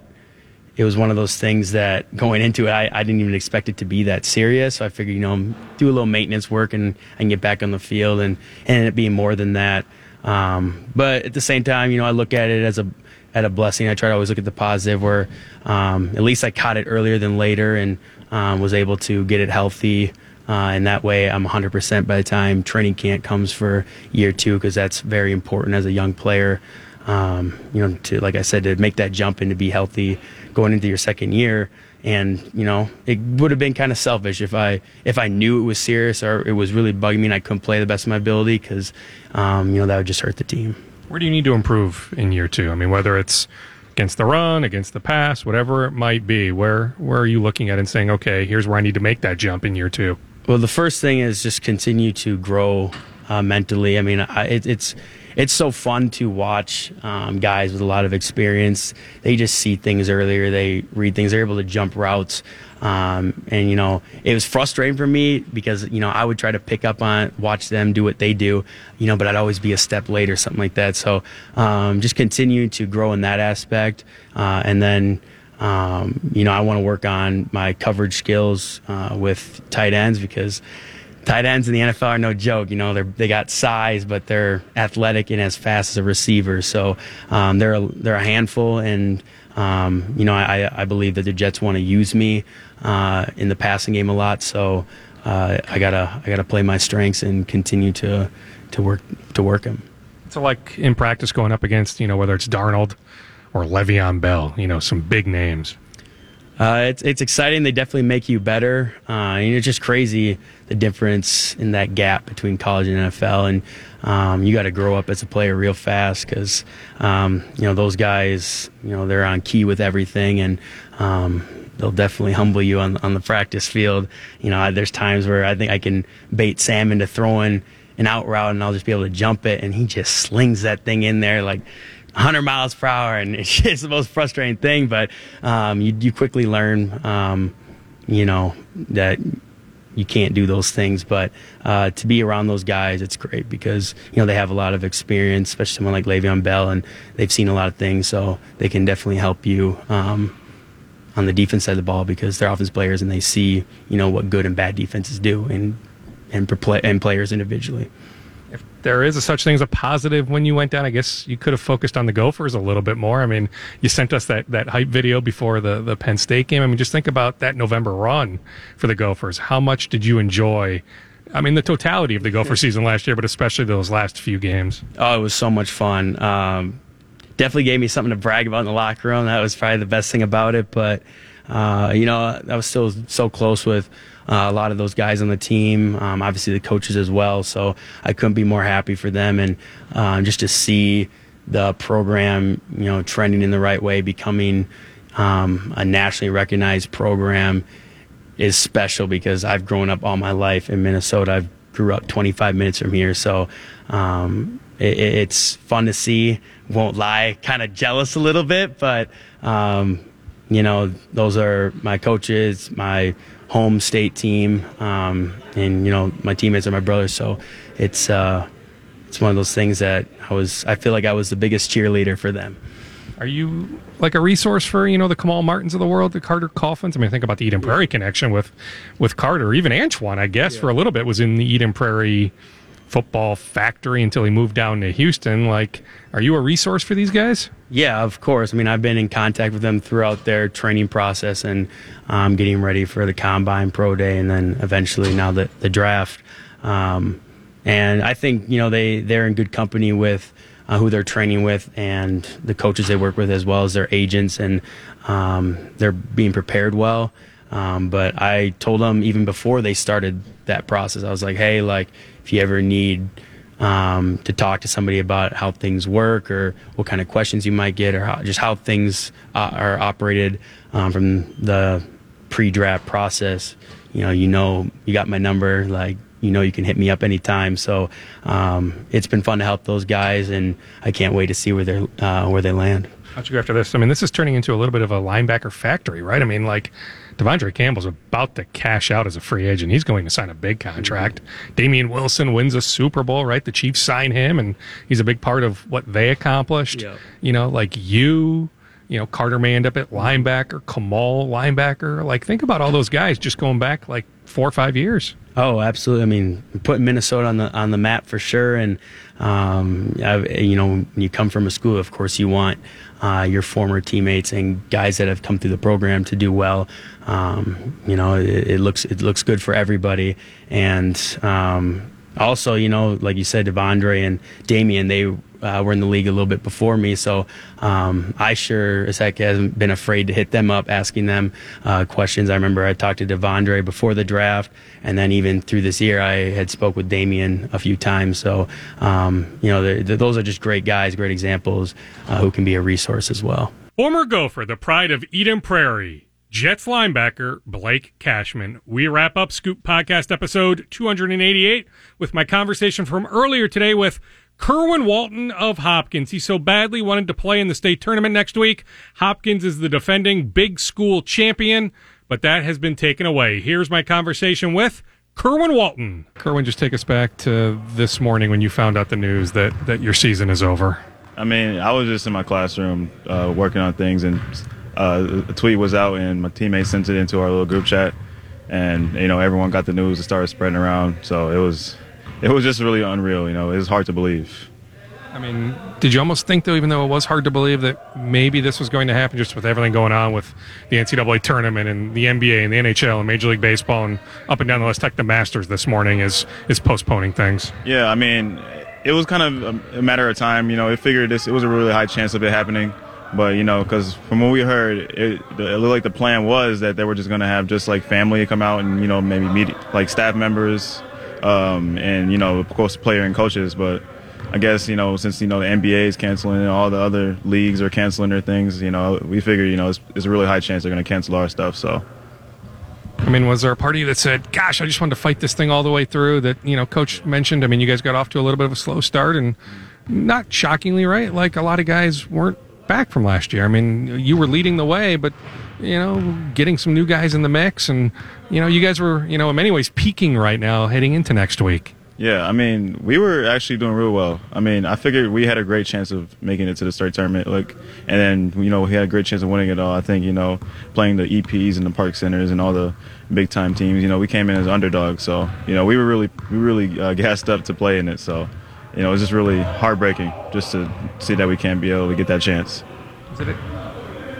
it was one of those things that going into it, I, I didn't even expect it to be that serious. So I figured, you know, do a little maintenance work and, and get back on the field and, and it being more than that. Um, but at the same time, you know, I look at it as a at a blessing. I try to always look at the positive, where um, at least I caught it earlier than later, and um, was able to get it healthy. Uh, and that way, I'm 100% by the time training camp comes for year two, because that's very important as a young player. Um, you know, to like I said, to make that jump and to be healthy going into your second year. And you know, it would have been kind of selfish if I if I knew it was serious or it was really bugging me and I couldn't play the best of my ability because um, you know that would just hurt the team. Where do you need to improve in year two? I mean, whether it's against the run, against the pass, whatever it might be, where where are you looking at and saying, okay, here's where I need to make that jump in year two? Well, the first thing is just continue to grow uh, mentally. I mean, I, it, it's it's so fun to watch um, guys with a lot of experience. They just see things earlier. They read things. They're able to jump routes. Um, and you know, it was frustrating for me because you know I would try to pick up on, watch them do what they do, you know, but I'd always be a step late or something like that. So um, just continue to grow in that aspect, uh, and then. Um, you know, I want to work on my coverage skills uh, with tight ends because tight ends in the NFL are no joke. You know, they they got size, but they're athletic and as fast as a receiver. So um, they're a, they're a handful, and um, you know, I, I believe that the Jets want to use me uh, in the passing game a lot. So uh, I gotta I gotta play my strengths and continue to to work to work them. So like in practice, going up against you know whether it's Darnold or Le'Veon Bell, you know, some big names. Uh, it's it's exciting. They definitely make you better. Uh, and it's just crazy the difference in that gap between college and NFL. And um, you got to grow up as a player real fast because um, you know those guys. You know they're on key with everything, and um, they'll definitely humble you on on the practice field. You know, there's times where I think I can bait Sam into throwing an out route, and I'll just be able to jump it, and he just slings that thing in there like 100 miles per hour, and (laughs) it's the most frustrating thing. But um, you you quickly learn, um, you know, that you can't do those things. But uh, to be around those guys, it's great because you know they have a lot of experience, especially someone like Le'Veon Bell, and they've seen a lot of things, so they can definitely help you. Um, on the defense side of the ball, because they're offense players and they see, you know, what good and bad defenses do, and and, and players individually there is a such thing as a positive when you went down, I guess you could have focused on the Gophers a little bit more. I mean, you sent us that, that hype video before the, the Penn State game. I mean, just think about that November run for the Gophers. How much did you enjoy? I mean, the totality of the Gopher season last year, but especially those last few games. Oh, it was so much fun. Um, definitely gave me something to brag about in the locker room. That was probably the best thing about it. But, uh, you know, I was still so close with uh, a lot of those guys on the team, um, obviously the coaches as well. So I couldn't be more happy for them, and uh, just to see the program, you know, trending in the right way, becoming um, a nationally recognized program is special because I've grown up all my life in Minnesota. I grew up 25 minutes from here, so um, it, it's fun to see. Won't lie, kind of jealous a little bit, but um, you know, those are my coaches, my home state team, um, and you know my teammates are my brothers. So it's uh, it's one of those things that I was. I feel like I was the biggest cheerleader for them. Are you like a resource for you know the Kamal Martins of the world, the Carter Coughlins? I mean, think about the Eden Prairie connection with with Carter, even Antoine. I guess yeah. for a little bit was in the Eden Prairie football factory until he moved down to Houston. Like, are you a resource for these guys? Yeah, of course. I mean, I've been in contact with them throughout their training process and um, getting ready for the combine, pro day, and then eventually now the the draft. Um, and I think you know they they're in good company with uh, who they're training with and the coaches they work with, as well as their agents, and um, they're being prepared well. Um, but I told them even before they started that process, I was like, hey, like if you ever need um, to talk to somebody about how things work or what kind of questions you might get or how, just how things uh, are operated um, from the pre-draft process, you know, you know, you got my number, like you know you can hit me up anytime. So um, it's been fun to help those guys, and I can't wait to see where they uh, where they land. How'd you go after this? I mean, this is turning into a little bit of a linebacker factory, right? I mean, like De'Vondre Campbell's about to cash out as a free agent. He's going to sign a big contract. Mm-hmm. Damien Wilson wins a Super Bowl, right? The Chiefs sign him, and he's a big part of what they accomplished. Yep. You know, like you, you know, Carter may end up at linebacker, Kamal linebacker. Like, think about all those guys just going back like four or five years. Oh, absolutely. I mean, putting Minnesota on the on the map for sure. And um, you know, when you come from a school, of course, you want uh, your former teammates and guys that have come through the program to do well. Um, you know, it, it, looks it looks good for everybody. And um, also, you know, like you said, De'Vondre and Damien, they uh, were in the league a little bit before me. So um, I sure as heck hasn't been afraid to hit them up, asking them uh, questions. I remember I talked to De'Vondre before the draft, and then even through this year, I had spoke with Damien a few times. So um, you know, they're, they're, those are just great guys, great examples uh, who can be a resource as well. Former Gopher, the pride of Eden Prairie. Jets linebacker Blake Cashman. We wrap up Scoop Podcast episode 288 with my conversation from earlier today with Kerwin Walton of Hopkins. He so badly wanted to play in the state tournament next week. Hopkins is the defending big school champion, but that has been taken away. Here's my conversation with Kerwin Walton. Kerwin, just take us back to this morning when you found out the news that, that your season is over. I mean, I was just in my classroom uh, working on things and uh, a tweet was out and my teammates sent it into our little group chat, and you know everyone got the news and started spreading around. So it was it was just really unreal. You know, it was hard to believe. I mean, did you almost think though, even though it was hard to believe that maybe this was going to happen, just with everything going on with the NCAA tournament and the NBA and the NHL and Major League Baseball and up and down the list, like the Masters this morning is is postponing things. Yeah, I mean, it was kind of a matter of time. You know, it figured this. It was a really high chance of it happening. But you know, because from what we heard, it, it, looked like the plan was that they were just to have just like family come out and you know maybe meet like staff members, um, and you know of course player and coaches. But I guess you know since you know the NBA is canceling and all the other leagues are canceling their things, you know we figure you know it's, it's a really high chance they're to cancel our stuff. So. I mean, was there a party that said, "Gosh, I just wanted to fight this thing all the way through"? That you know, Coach mentioned. I mean, you guys got off to a little bit of a slow start, and not shockingly, right? Like a lot of guys weren't back from last year. I mean, you were leading the way, but you know, getting some new guys in the mix, and you know, you guys were, you know, in many ways peaking right now heading into next week. Yeah, I mean, we were actually doing real well. I mean, I figured we had a great chance of making it to the state tournament, like, and then you know we had a great chance of winning it all. I think you know, playing the EPs and the Park Centers and all the big time teams, you know, we came in as underdogs, so you know we were really we really uh, gassed up to play in it. So you know, it was just really heartbreaking just to see that we can't be able to get that chance. Is it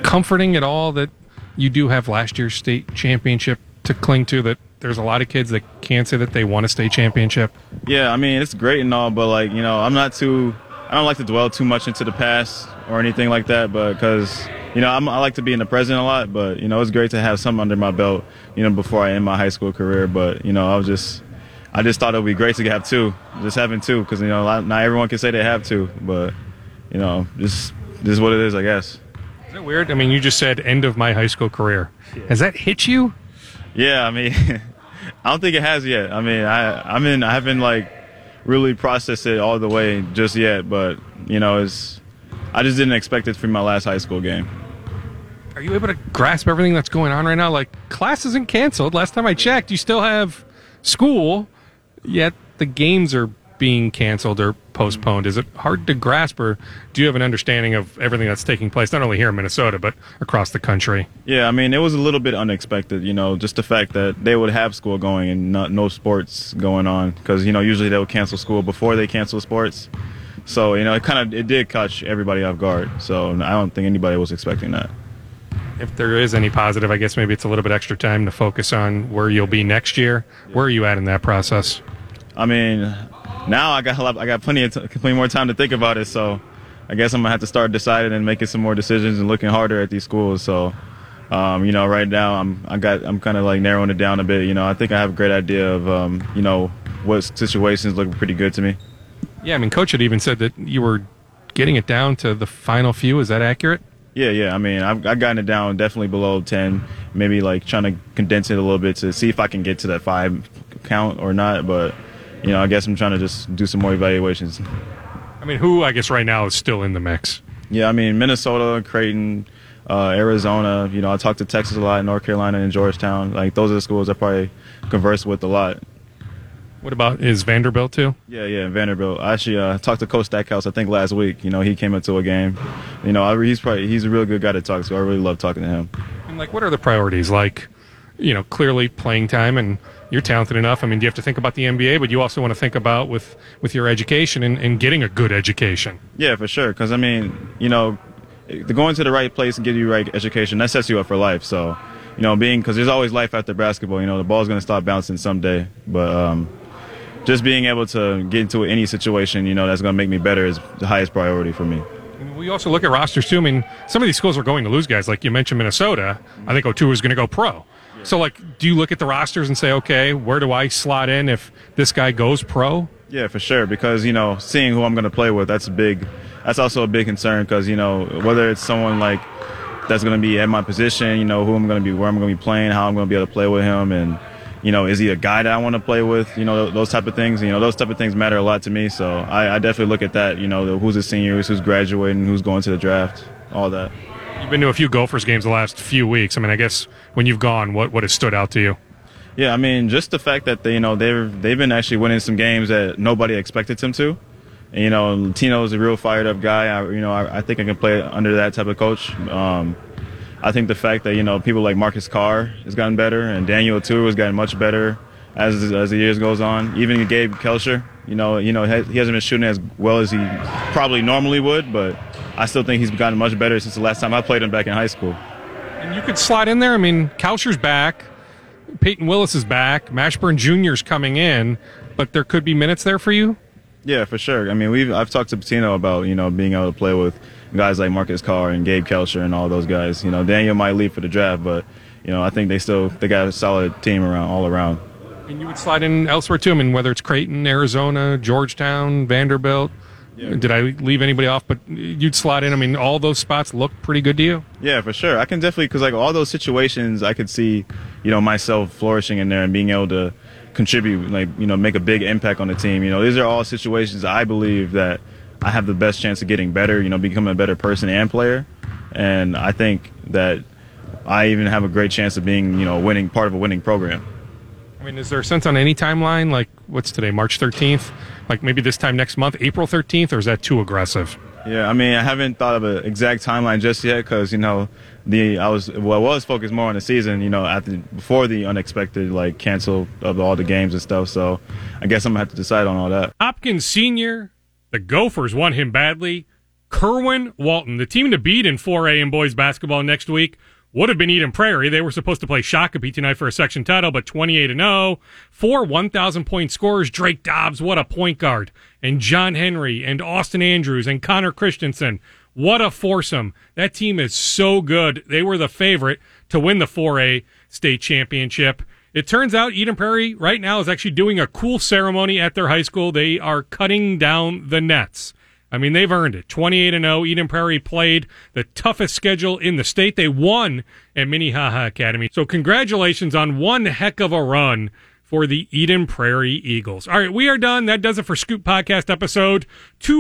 comforting at all that you do have last year's state championship to cling to? That there's a lot of kids that can't say that they want a state championship. Yeah, I mean it's great and all, but like you know, I'm not too. I don't like to dwell too much into the past or anything like that, but because you know I'm, i like to be in the present a lot. But you know, it's great to have something under my belt, you know, before I end my high school career. But you know, I was just I just thought it would be great to have two, just having two, because you know not everyone can say they have two, but you know just this is what it is, I guess. Is it weird? I mean, you just said end of my high school career. Yeah. Has that hit you? Yeah, I mean, (laughs) I don't think it has yet. I mean, I I mean I haven't like really processed it all the way just yet, but you know, it's I just didn't expect it from my last high school game. Are you able to grasp everything that's going on right now? Like class isn't canceled. Last time I checked, you still have school yet the games are being canceled or postponed? Is it hard to grasp, or do you have an understanding of everything that's taking place, not only here in Minnesota, but across the country? Yeah, I mean, it was a little bit unexpected, you know, just the fact that they would have school going and not, no sports going on, because, you know, usually they would cancel school before they cancel sports. So, you know, it kind of it did catch everybody off guard. So I don't think anybody was expecting that if there is any positive, I guess maybe it's a little bit extra time to focus on where you'll be next year. Where are you at in that process? I mean, now I got a lot, I got plenty of t- plenty more time to think about it. So I guess I'm gonna have to start deciding and making some more decisions and looking harder at these schools. So. Um, you know, right now I'm I got I'm kind of like narrowing it down a bit. You know, I think I have a great idea of um, you know what situations look pretty good to me. Yeah, I mean, coach had even said that you were getting it down to the final few. Is that accurate? Yeah, yeah. I mean, I've, I've gotten it down definitely below 10, maybe like trying to condense it a little bit to see if I can get to that five count or not. But, you know, I guess I'm trying to just do some more evaluations. I mean, who I guess right now is still in the mix? Yeah, I mean, Minnesota, Creighton, uh, Arizona. You know, I talk to Texas a lot, North Carolina, and Georgetown. Like, those are the schools I probably converse with a lot. What about is Vanderbilt too? Yeah, yeah, Vanderbilt. I actually uh, talked to Coach Stackhouse. I think last week. You know, he came into a game. You know, I, he's probably he's a real good guy to talk to. I really love talking to him. And like, what are the priorities? Like, you know, clearly playing time and you're talented enough. I mean, do you have to think about the NBA, but you also want to think about with with your education and, and getting a good education? Yeah, for sure. Because I mean, you know, going to the right place and getting you right education that sets you up for life. So, you know, being because there's always life after basketball. You know, the ball's going to stop bouncing someday, but um, just being able to get into any situation, you know, that's going to make me better is the highest priority for me. We also look at rosters too. I mean, some of these schools are going to lose guys. Like you mentioned, Minnesota. I think Oturu is going to go pro. So, like, do you look at the rosters and say, okay, where do I slot in if this guy goes pro? Yeah, for sure. Because you know, seeing who I'm going to play with, that's a big. That's also a big concern because you know whether it's someone like that's going to be at my position, you know, who I'm going to be, where I'm going to be playing, how I'm going to be able to play with him, and you know, is he a guy that I want to play with? You know, those type of things. You know, those type of things matter a lot to me. So I, I definitely look at that. You know, who's a senior, who's graduating, who's going to the draft, all that. You've been to a few Gophers games the last few weeks. I mean, I guess when you've gone, what what has stood out to you? Yeah, I mean, just the fact that they, you know they've they've been actually winning some games that nobody expected them to. And, you know, Pitino is a real fired up guy. I, you know, I, I think I can play under that type of coach. Um, I think the fact that you know people like Marcus Carr has gotten better and Daniel Oturu has gotten much better as as the years goes on. Even Gabe Kalscheur, you know, you know he hasn't been shooting as well as he probably normally would, but I still think he's gotten much better since the last time I played him back in high school. And you could slide in there. I mean, Kalscheur's back, Payton Willis is back, Mashburn Jr.'s coming in, but there could be minutes there for you. Yeah, for sure. I mean, we've I've talked to Pitino about you know being able to play with guys like Marcus Carr and Gabe Kalscheur and all those guys. You know, Daniel might leave for the draft, but you know, I think they still they got a solid team around all around. And you would slide in elsewhere too. I mean, whether it's Creighton, Arizona, Georgetown, Vanderbilt. Yeah. Did I leave anybody off? But you'd slot in. I mean, all those spots look pretty good to you. Yeah, for sure. I can definitely because like all those situations, I could see, you know, myself flourishing in there and being able to contribute, like you know, make a big impact on the team. You know, these are all situations I believe that I have the best chance of getting better, you know, becoming a better person and player. And I think that I even have a great chance of being, you know, winning part of a winning program. I mean, is there a sense on any timeline, like what's today, March 13th? Like maybe this time next month, April 13th, or is that too aggressive? Yeah, I mean, I haven't thought of an exact timeline just yet because you know the I was well, I was focused more on the season, you know, after before the unexpected like cancel of all the games and stuff. So I guess I'm gonna have to decide on all that. Hopkins Senior the Gophers want him badly. Kerwin Walton, the team to beat in 4A in boys basketball next week, would have been Eden Prairie. They were supposed to play Shakopee tonight for a section title, but 28 and 0. Four 1,000 point scorers Drake Dobbs, what a point guard. And John Henry and Austin Andrews and Connor Christensen. What a foursome. That team is so good. They were the favorite to win the 4A state championship. It turns out Eden Prairie right now is actually doing a cool ceremony at their high school. They are cutting down the nets. I mean, they've earned it. 28 and 0. Eden Prairie played the toughest schedule in the state. They won at Minnehaha Academy. So, congratulations on one heck of a run for the Eden Prairie Eagles. All right, we are done. That does it for Scoop Podcast episode 2.